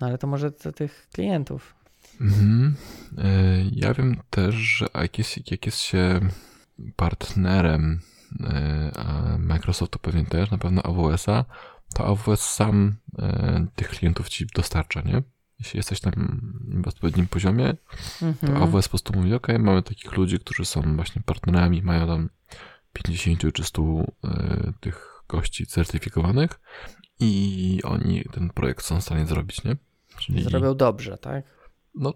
No ale to może do tych klientów. Mhm. E, Ja wiem też, że jak jest, jak jest się partnerem e, a Microsoftu pewnie też, na pewno AWS-a, to AWS sam tych klientów ci dostarcza, nie? Jeśli jesteś tam w odpowiednim poziomie, to Mhm. AWS po prostu mówi, ok, mamy takich ludzi, którzy są właśnie partnerami, mają tam 50 czy 100 e, tych gości certyfikowanych i oni ten projekt są w stanie zrobić, nie? Czyli, Zrobią dobrze, tak? no,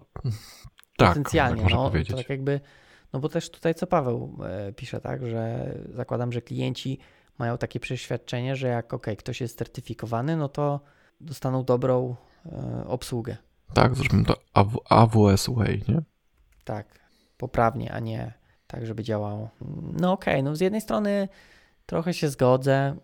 tak, Potencjalnie, tak można no, powiedzieć. to tak jakby, no bo też tutaj co Paweł e, pisze, tak, że zakładam, że klienci mają takie przeświadczenie, że jak ok, ktoś jest certyfikowany, no to dostaną dobrą obsługę. Tak, zrobimy to AW- AWS Way, nie? Tak, poprawnie, a nie tak, żeby działało. No okej, no z jednej strony trochę się zgodzę.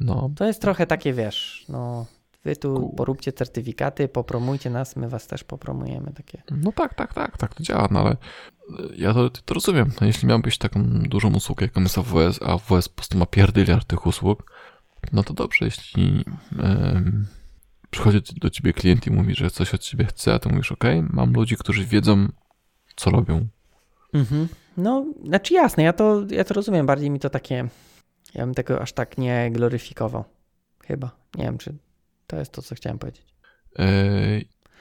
No, To jest trochę takie, wiesz, no wy tu Ku- poróbcie certyfikaty, popromujcie nas, my was też popromujemy, takie. no tak, tak, tak, tak to działa, no ale e, ja to, to rozumiem. No, jeśli miałbyś taką dużą usługę, jaką jest AWS, a AWS po prostu ma pierdyliard tych usług, no to dobrze, jeśli przychodzi do ciebie klient i mówi, że coś od ciebie chce, a ty mówisz, ok, mam ludzi, którzy wiedzą, co robią. Mhm. No, znaczy jasne, ja to, ja to rozumiem, bardziej mi to takie, ja bym tego aż tak nie gloryfikował. Chyba. Nie wiem, czy to jest to, co chciałem powiedzieć. E,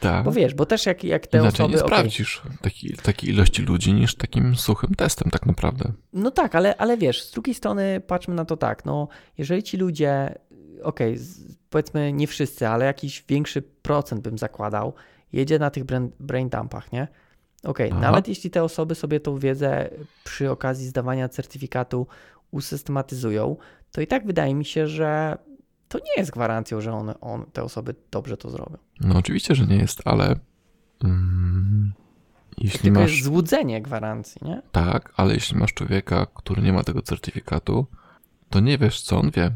tak. Bo wiesz, bo też jak, jak te Inaczej osoby... nie sprawdzisz takiej, takiej ilości ludzi niż takim suchym testem tak naprawdę. No tak, ale, ale wiesz, z drugiej strony patrzmy na to tak, no jeżeli ci ludzie, okej, z- powiedzmy nie wszyscy, ale jakiś większy procent bym zakładał, jedzie na tych brain, brain dumpach, nie? Okej, Aha. nawet jeśli te osoby sobie tą wiedzę przy okazji zdawania certyfikatu usystematyzują, to i tak wydaje mi się, że to nie jest gwarancją, że one, on, te osoby dobrze to zrobią. No oczywiście, że nie jest, ale mm, jeśli Tylko masz jest złudzenie gwarancji, nie? tak, ale jeśli masz człowieka, który nie ma tego certyfikatu, to nie wiesz, co on wie.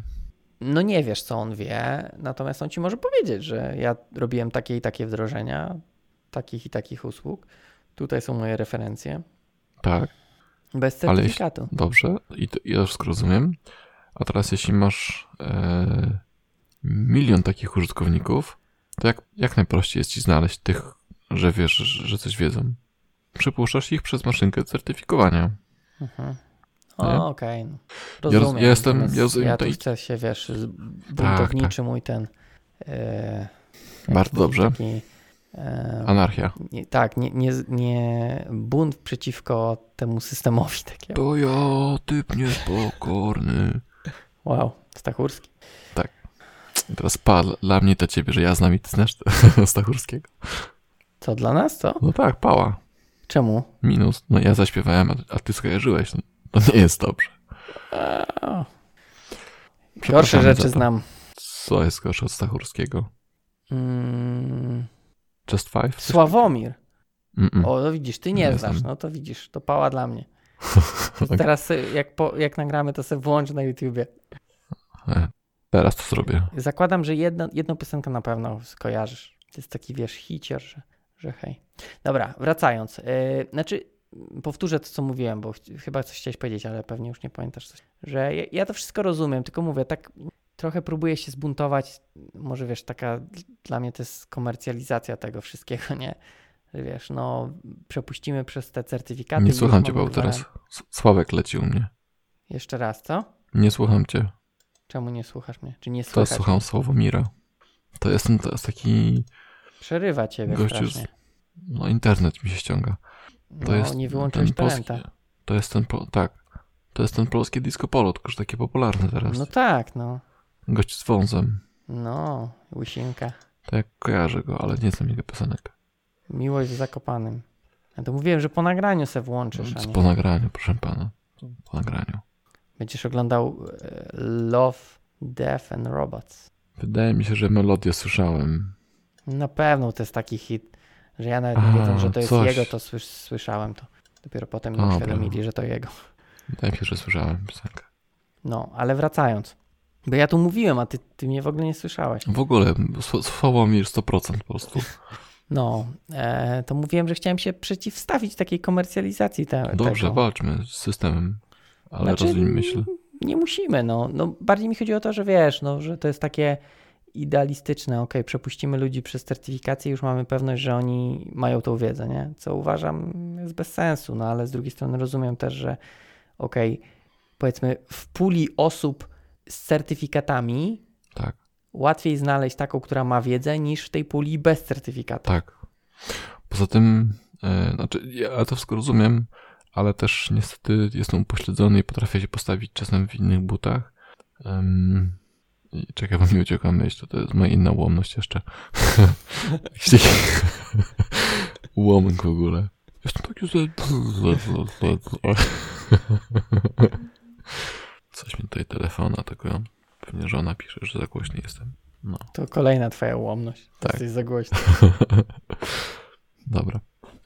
no nie wiesz, co on wie, natomiast on ci może powiedzieć, że ja robiłem takie i takie wdrożenia, takich i takich usług. Tutaj są moje referencje. Tak, Bez Ale certyfikatu. dobrze, i to, ja już rozumiem. A teraz jeśli masz e, milion takich użytkowników, to jak, jak najprościej jest ci znaleźć tych, że wiesz, że, coś wiedzą. Przypuszczasz ich przez maszynkę certyfikowania. Mhm. O, okej. No. roz- Rozumiem. ja jestem- Natomiast ja rozumiem ja tu chcę się, wiesz, z- buntowniczy mój ten... Jak Bardzo dobrze. Taki, e, Anarchia. nie, tak, nie, nie, nie bunt przeciwko temu systemowi. Takie. To ja, typ niespokorny. Wow, Stachurski. Teraz pa, dla mnie to ciebie, że ja znam i ty znasz Stachurskiego. Co dla nas, co? No tak, pała. Czemu? Minus. No ja zaśpiewałem, a, ty skojarzyłeś. No, to nie jest dobrze. Gorsze rzeczy to. znam. Co jest gorsze od Stachurskiego? Mm, Just Five? Sławomir. Mm-mm. O, no widzisz, ty nie, Nie znasz. No to widzisz, to pała dla mnie. Teraz jak, po, jak nagramy, to sobie włącz na YouTubie. Teraz to zrobię. Zakładam, że jedno, jedną piosenkę na pewno skojarzysz. To jest taki, wiesz, hicier, że, że hej. Dobra, wracając. Yy, znaczy, powtórzę to, co mówiłem, bo ch chyba coś chciałeś powiedzieć, ale pewnie już nie pamiętasz coś. Że ja, ja to wszystko rozumiem, tylko mówię, tak trochę próbuję się zbuntować. Może wiesz, taka dla mnie to jest komercjalizacja tego wszystkiego, nie? Wiesz, no przepuścimy przez te certyfikaty. Nie słucham cię, bo teraz Sławek leci u mnie. Jeszcze raz, co? Nie słucham cię. Czemu nie słuchasz mnie? Czy nie To słychać? słucham Sławomira. To jest ten teraz taki... Przerywa ciebie Gościu z-. No internet mi się ściąga. To no, jest nie wyłączyłeś ten polski. To jest ten... Po, tak. To jest ten polski disco polo, tylko że takie popularne teraz. No tak, no. Gość z wąsem. No, łysinka. Tak, kojarzę go, ale nie znam jego piosenek. Miłość w Zakopanym. Ja to mówiłem, że po nagraniu se włączysz, nie. Po nagraniu, proszę pana. Po nagraniu. Będziesz oglądał e, Love, Death and Robots. Wydaje mi się, że melodię słyszałem. Na pewno to jest taki hit, że ja nawet A, nie wiedząc, że to jest coś. jego, to słysz, słyszałem to. Dopiero potem mi uświadomili, że to jego. Wydaje mi się, że słyszałem piosenkę. No, ale wracając. Bo ja tu mówiłem, a ty, ty mnie w ogóle nie słyszałeś. W ogóle, Sł- Sławomir 100% po prostu. No, e, to mówiłem, że chciałem się przeciwstawić takiej komercjalizacji te, Dobrze, tego. walczmy z systemem. Ale Znaczy, rozumiem myśl. Nie musimy, no. no. Bardziej mi chodzi o to, że wiesz, no, że to jest takie idealistyczne. Ok, przepuścimy ludzi przez certyfikację i już mamy pewność, że oni mają tą wiedzę, nie? Co uważam jest bez sensu, no ale z drugiej strony rozumiem też, że ok, powiedzmy w puli osób z certyfikatami Tak, łatwiej znaleźć taką, która ma wiedzę, niż w tej puli bez certyfikatu. tak. Poza tym, e, znaczy, ja to wszystko rozumiem, ale też niestety jestem upośledzony i potrafię się postawić czasem w innych butach. Um, i czekaj, bo mi uciekła myśl, to, to jest moja inna ułomność jeszcze. Ułomek w ogóle. Jestem taki ze... Coś mi tutaj telefona, tylko pewnie żona pisze, że za głośny jestem. No. To kolejna twoja ułomność. Tak. Jesteś za głośny. Dobra.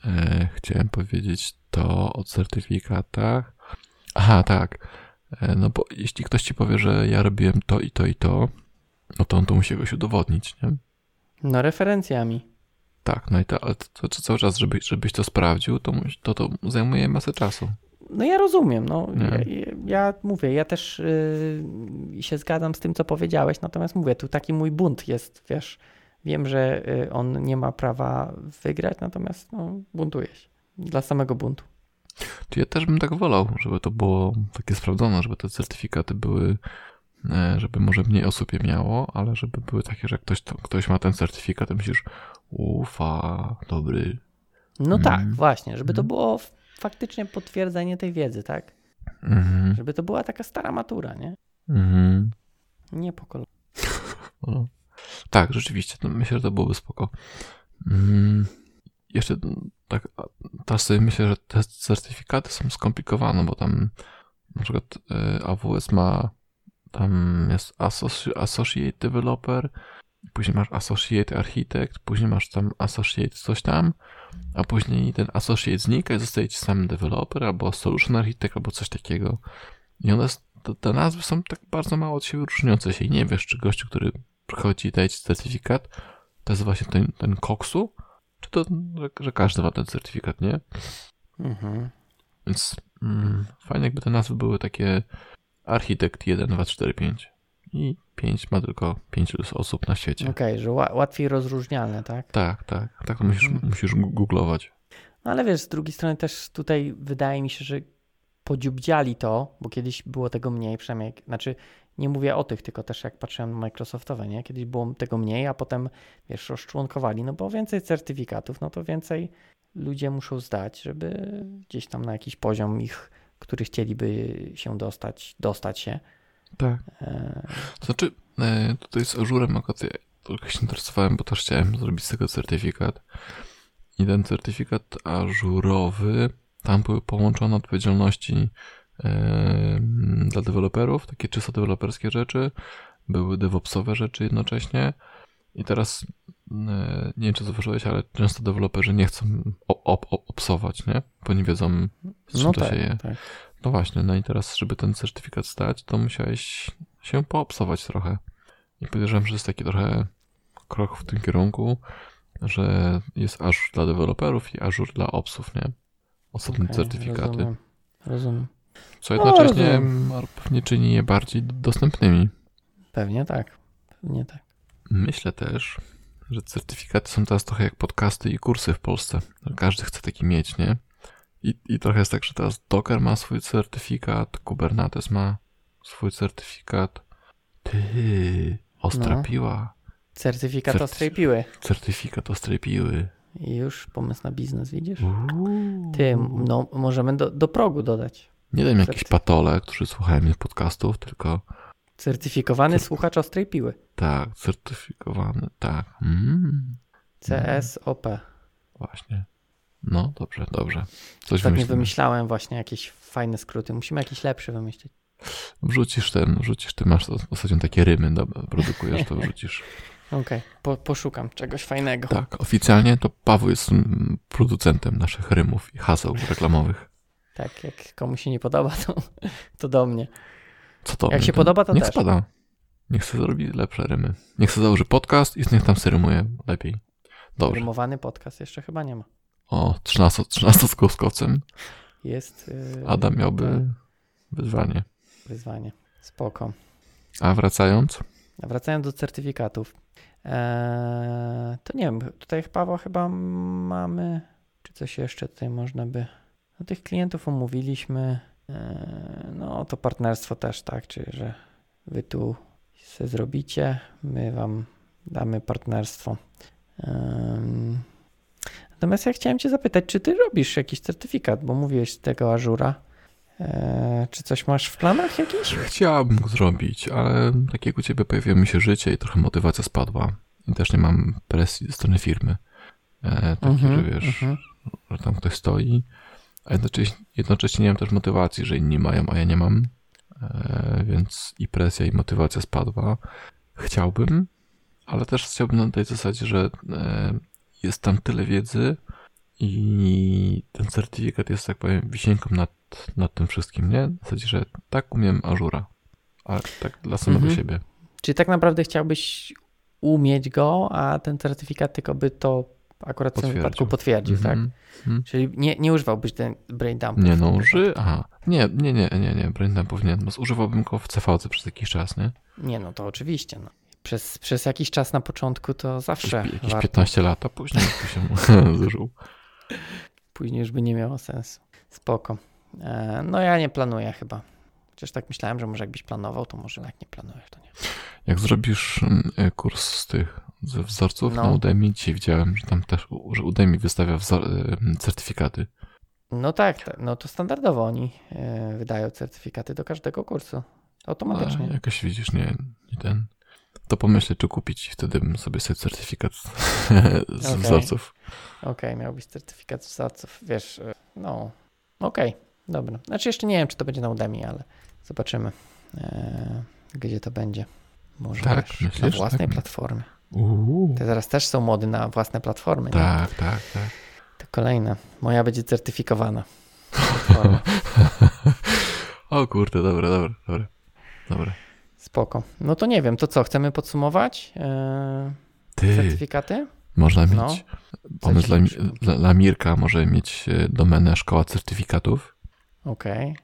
E, chciałem powiedzieć to o certyfikatach. Aha, tak. E, no bo jeśli ktoś ci powie, że ja robiłem to i to i to, no to on to musi jakoś udowodnić, nie? No referencjami. Tak, no i to, ale to, to, cały czas, żeby, żebyś to sprawdził, to, to, to zajmuje masę czasu. No ja rozumiem, no ja- ja mówię, ja też yy, się zgadzam z tym, co powiedziałeś, natomiast mówię, tu taki mój bunt jest, wiesz, wiem, że y, on nie ma prawa wygrać, natomiast no, buntuje się dla samego buntu. Czy ja też bym tak wolał, żeby to było takie sprawdzone, żeby te certyfikaty były, e, żeby może mniej osób je miało, ale żeby były takie, że ktoś, to, ktoś ma ten certyfikat, to myślisz, ufa, dobry. No Mhm. tak, właśnie, żeby to Mhm. było faktycznie potwierdzenie tej wiedzy, tak? Mhm. Żeby to była taka stara matura, nie? Mhm. Nie po kolei. Tak, rzeczywiście, myślę, że to byłoby spoko. Mm, jeszcze tak, sobie myślę, że te certyfikaty są skomplikowane, bo tam na przykład y, AWS ma, tam jest associ- Associate Developer, później masz Associate Architect, później masz tam Associate coś tam, a później ten Associate znika i zostaje ci sam developer, albo Solution Architect, albo coś takiego. I one, te, te nazwy są tak bardzo mało od siebie różniące się i nie wiesz, czy gościu, który przychodzi ci certyfikat, to jest właśnie ten, ten koksu, czy to, że, że każdy ma ten certyfikat, nie? Mhm. Więc mm, fajnie jakby te nazwy były takie architekt 1, 2, 4, 5 i 5 ma tylko 5 osób na świecie. Okej, że ła- łatwiej rozróżnialne, tak? Tak, tak, tak to musisz, Mhm. musisz googlować. No ale wiesz, z drugiej strony też tutaj wydaje mi się, że podziubdziali to, bo kiedyś było tego mniej, przynajmniej, znaczy nie mówię o tych, tylko też jak patrzyłem na Microsoftowe, nie? Kiedyś było tego mniej, a potem, wiesz, rozczłonkowali, no bo więcej certyfikatów, no to więcej ludzie muszą zdać, żeby gdzieś tam na jakiś poziom ich, który chcieliby się dostać, dostać się. Tak. E, To znaczy, e, tutaj z Ażurem akurat ja trochę się interesowałem, bo też chciałem zrobić z tego certyfikat. I ten certyfikat ażurowy, tam były połączone odpowiedzialności dla deweloperów, takie czysto deweloperskie rzeczy, były DevOpsowe rzeczy jednocześnie. I teraz e, nie wiem, czy zauważyłeś, ale często deweloperzy nie chcą op- op- op- opsować, nie? Bo nie wiedzą, z czym no to tak, się je. tak. No właśnie, no i teraz, żeby ten certyfikat zdać, to musiałeś się poobsować trochę. I podejrzewam, że to jest taki trochę krok w tym kierunku, że jest Azure dla deweloperów i Azure dla opsów, nie? Osobne Okej, certyfikaty. Rozumiem. rozumiem. Co No, jednocześnie m, pewnie czyni je bardziej dostępnymi. Pewnie tak. Pewnie tak. Myślę też, że certyfikaty są teraz trochę jak podcasty i kursy w Polsce. Każdy chce taki mieć, nie? I, I trochę jest tak, że teraz Docker ma swój certyfikat, Kubernetes ma swój certyfikat. Ty, ostra No. piła. Certyfikat Certy- ostrej piły. Certyfikat ostrej piły. I już pomysł na biznes, widzisz? Uuu. Ty, no możemy do, do progu dodać. Nie wiem, jakieś patole, którzy słuchają mnie podcastów, tylko Certyfikowany słuchacz ostrej piły. Tak, certyfikowany, tak. Mm, CSOP. właśnie. No, dobrze, dobrze. Coś Ostatnio wymyślimy. wymyślałem właśnie jakieś fajne skróty. Musimy jakiś lepszy wymyślić. Wrzucisz ten, wrzucisz, ty masz ostatnio takie rymy, dobra, produkujesz, to wrzucisz. Okej, po, poszukam czegoś fajnego. Tak, oficjalnie to Paweł jest mm, producentem naszych rymów i haseł reklamowych. Tak, jak komuś się nie podoba, to, to do mnie. Co to? Jak się podoba, to Niech też. spada. Niech sobie zrobi lepsze rymy. Niech sobie założy podcast i niech tam sobie rymuje lepiej. Dobrze. Rymowany podcast jeszcze chyba nie ma. O, 13, 13 z kłoskowcem. Jest yy, Adam miałby wyzwanie. wyzwanie. Spoko. A wracając, A Wracając do certyfikatów. Eee, to nie wiem, tutaj Paweł chyba mamy, czy coś jeszcze tutaj można by. No, tych klientów omówiliśmy. Eee, no to partnerstwo też, tak, czyli że wy tu se zrobicie, my wam damy partnerstwo. Natomiast ja chciałem Cię zapytać, czy Ty robisz jakiś certyfikat, bo mówiłeś z tego Ażura. Eee, czy coś masz w planach jakiś? chciałbym go zrobić, ale tak jak u ciebie pojawiło mi się życie i trochę motywacja spadła. I też nie mam presji ze strony firmy. E, takiej, że wiesz, mhm. że tam ktoś stoi, a jednocześnie, jednocześnie nie mam też motywacji, że inni mają, a ja nie mam. E, więc i presja, i motywacja spadła. Chciałbym, ale też chciałbym na tej zasadzie, że e, jest tam tyle wiedzy i ten certyfikat jest, tak powiem, wisienką nad, nad tym wszystkim, nie? W zasadzie, że tak umiem Ażura, ale tak dla samego Mhm. siebie. Czyli tak naprawdę chciałbyś umieć go, a ten certyfikat tylko by to akurat w tym Potwierdził. wypadku potwierdził, tak? Mhm. Mhm. Czyli nie, nie używałbyś ten brain dump. Nie no, uży... Aha. Nie, nie, nie, nie, nie, Braindump nie. No, używałbym go w CVC przez jakiś czas, nie? Nie, no to oczywiście. No. Przez, przez jakiś czas na początku to zawsze Jakieś, jakieś warto. 15 lat, a później to się zużył. Później już by nie miało sensu. Spoko. E, no ja nie planuję chyba. Chociaż tak myślałem, że może jakbyś planował, to może jak nie planujesz, to nie. Jak zrobisz mm, e, kurs z tych ze wzorców No. na Udemy, dzisiaj widziałem, że tam też, że Udemy wystawia wzor, e, certyfikaty. No tak, no to standardowo oni e, wydają certyfikaty do każdego kursu. Automatycznie. A, jakoś widzisz, nie, nie ten. To pomyślę, czy kupić, wtedy bym sobie sobie certyfikat z Okej. wzorców. Okej, miałbyś certyfikat wzorców, wiesz, no, okej, dobra. Znaczy jeszcze nie wiem, czy to będzie na Udemy, ale zobaczymy, e, gdzie to będzie. Może Tak, wiesz, na myślisz? własnej Tak. platformie. Uuu. Te zaraz też są mody na własne platformy, nie? Tak, tak, tak. To kolejne. Moja będzie certyfikowana. O kurde, dobra, dobra, dobra. Dobra. Spoko. No to nie wiem, to co, chcemy podsumować e, Ty, certyfikaty? można mieć No. pomysł dla, dla, dla Mirka, może mieć e, domenę szkoła certyfikatów Okej.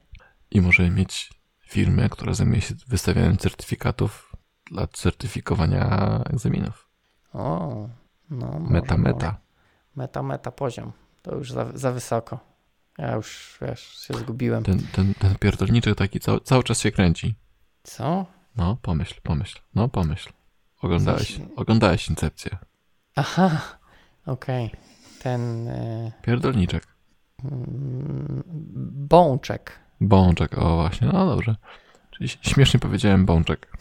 i może mieć firmę, która zajmuje się wystawianiem certyfikatów dla certyfikowania egzaminów. O, no może, Meta, może. meta. Meta, meta poziom. To już za, za wysoko. Ja już, wiesz, się zgubiłem. Ten, ten, ten pierdolniczek taki cały, cały czas się kręci. Co? No, pomyśl, pomyśl, no pomyśl. Oglądałeś, Coś- oglądałeś Incepcję. Aha, okej. Ten e, Pierdolniczek. bączek. Bączek, o właśnie, no dobrze. Czyli śmiesznie powiedziałem bączek.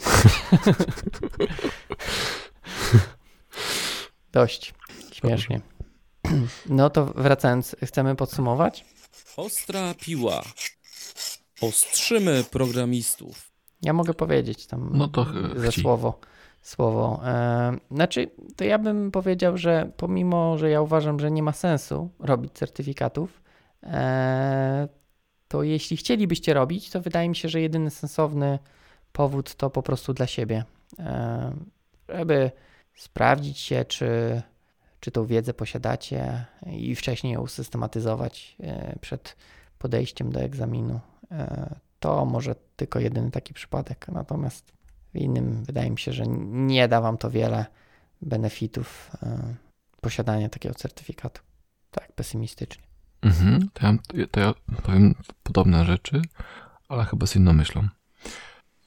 Dość. Śmiesznie. No to wracając, chcemy podsumować? Ostra piła. Ostrzymy programistów. Ja mogę powiedzieć tam No to ze chci. słowo. Słowo. E, znaczy, to ja bym powiedział, że pomimo, że ja uważam, że nie ma sensu robić certyfikatów, e, to jeśli chcielibyście robić, to wydaje mi się, że jedyny sensowny powód to po prostu dla siebie. E, żeby sprawdzić się, czy, czy tą wiedzę posiadacie i wcześniej ją usystematyzować e, przed podejściem do egzaminu. E, to może tylko jedyny taki przypadek. Natomiast w innym wydaje mi się, że nie da wam to wiele benefitów posiadania takiego certyfikatu. Tak, pesymistycznie. Mhm, to ja, to ja powiem podobne rzeczy, ale chyba z inną myślą.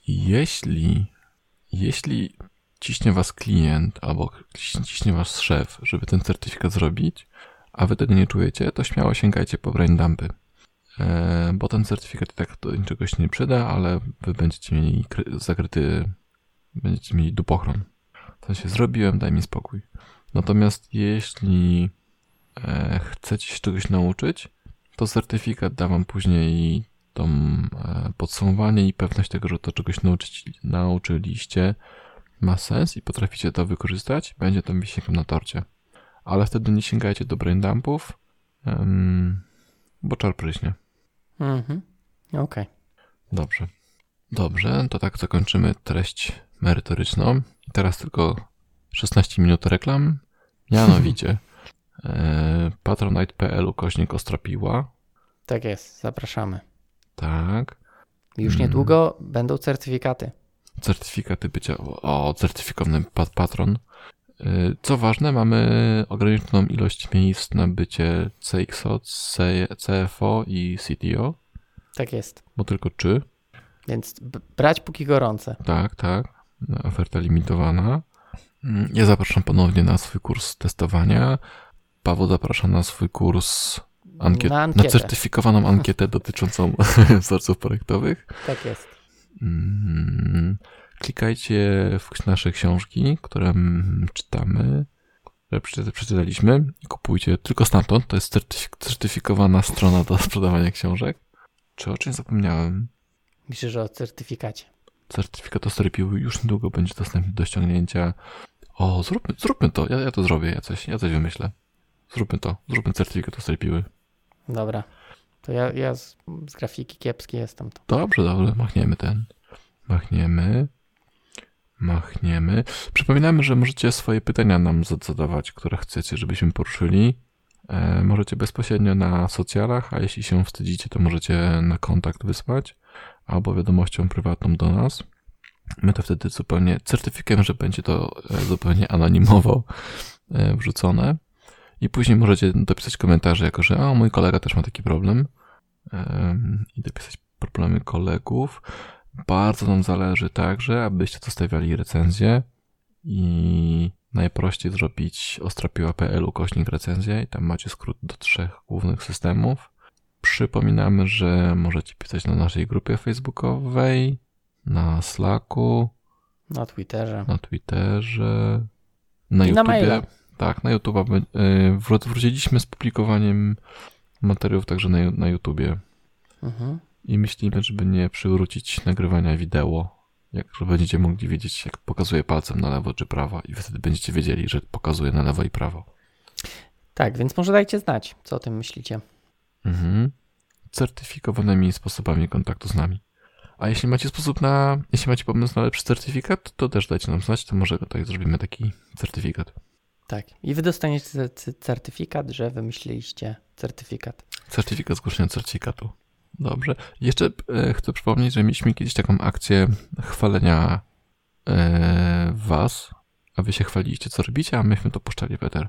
Jeśli, jeśli ciśnie was klient albo ciśnie was szef, żeby ten certyfikat zrobić, a wy tego nie czujecie, to śmiało sięgajcie po brain dumpy. e, bo ten certyfikat i tak do niczego się nie przyda, ale wy będziecie mieli kry- zakryty, będziecie mieli dupochron. W sensie zrobiłem, daj mi spokój. Natomiast jeśli chcecie się czegoś nauczyć, to certyfikat da wam później tą e, podsumowanie i pewność tego, że to czegoś nauczyć, nauczyliście ma sens i potraficie to wykorzystać, będzie to wisienką na torcie. Ale wtedy nie sięgajcie do braindumpów, em, bo czar pryśnie. Mhm. Okej. Dobrze. Dobrze, to tak zakończymy treść merytoryczną. Teraz tylko 16 minut reklam. Mianowicie e, patronite.pl ukośnik Ostropiła. Tak jest, zapraszamy. Tak. Już Mm. niedługo będą certyfikaty. certyfikaty bycia, o, certyfikowany pat- patron. Y, Co ważne, mamy ograniczoną ilość miejsc na bycie CXO, CFO i CTO, Tak jest. bo tylko czy. Więc brać póki gorące. Tak, tak. Oferta limitowana. Mm, Ja zapraszam ponownie na swój kurs testowania. Paweł zaprasza na swój kurs ankiet, Na na, certyfikowaną ankietę dotyczącą wzorców projektowych. Tak jest. Mm, Klikajcie w nasze książki, które mm, czytamy, które przeczyta- przeczytaliśmy i kupujcie tylko stamtąd. To jest certyfik- certyfikowana strona do sprzedawania książek. Czy o czymś zapomniałem? Myślę, że o certyfikacie. Certyfikat Ostorypiły już niedługo będzie dostępny do ściągnięcia. O, zróbmy, zróbmy to. Ja, ja to zrobię, ja coś, ja coś wymyślę. Zróbmy to. Zróbmy certyfikat Ostorypiły. Dobra. To ja, ja z, z grafiki kiepski jestem. To. Dobrze, dobrze, machniemy ten. Machniemy. Machniemy. Przypominamy, że możecie swoje pytania nam zad- zadawać, które chcecie, żebyśmy poruszyli. E, możecie bezpośrednio na socjalach, a jeśli się wstydzicie, to możecie na kontakt wysłać albo wiadomością prywatną do nas. My to wtedy zupełnie certyfikujemy, że będzie to e, zupełnie anonimowo e, wrzucone. I później możecie dopisać komentarze, jako że a mój kolega też ma taki problem. Em, I dopisać problemy kolegów. Bardzo nam zależy także, abyście zostawiali recenzję i najprościej zrobić ostrapiła.pl ukośnik recenzję i tam macie skrót do trzech głównych systemów. Przypominamy, że możecie pisać na naszej grupie facebookowej, na Slacku, Na Twitterze. na Twitterze, na I na YouTubie. maila. Tak, na YouTube. Wró- Wróciliśmy z publikowaniem materiałów także na, na YouTubie. Mhm. I myślimy, żeby nie przywrócić nagrywania wideo. Jak że będziecie mogli wiedzieć, jak pokazuje palcem na lewo czy prawo, i wtedy będziecie wiedzieli, że pokazuje na lewo i prawo. Tak, więc może dajcie znać, co o tym myślicie. Mhm. Certyfikowanymi sposobami kontaktu z nami. A jeśli macie sposób na. Jeśli macie pomysł na lepszy certyfikat, to też dajcie nam znać, to może tak zrobimy taki certyfikat. Tak. I wy dostaniecie certyfikat, że wymyśliliście certyfikat. Certyfikat zgłoszenia certyfikatu. Dobrze. Jeszcze e, chcę przypomnieć, że mieliśmy kiedyś taką akcję chwalenia e, was, a wy się chwaliliście, co robicie, a myśmy to puszczali w eter.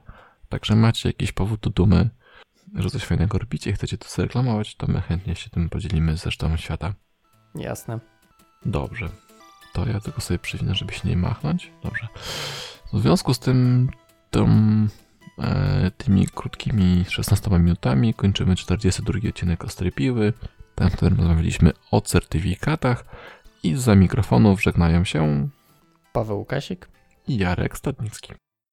Także macie jakiś powód do dumy, że coś fajnego robicie i chcecie to zareklamować, to my chętnie się tym podzielimy z resztą świata. Jasne. Dobrze. To ja tylko sobie przewinę, żeby się nie machnąć. Dobrze. W związku z tym, tą, e, tymi krótkimi 16 minutami kończymy 42 odcinek Ostrej Piły, tam, w którym rozmawialiśmy o certyfikatach i za mikrofonów żegnają się Paweł Łukasik. i Jarek Stadnicki.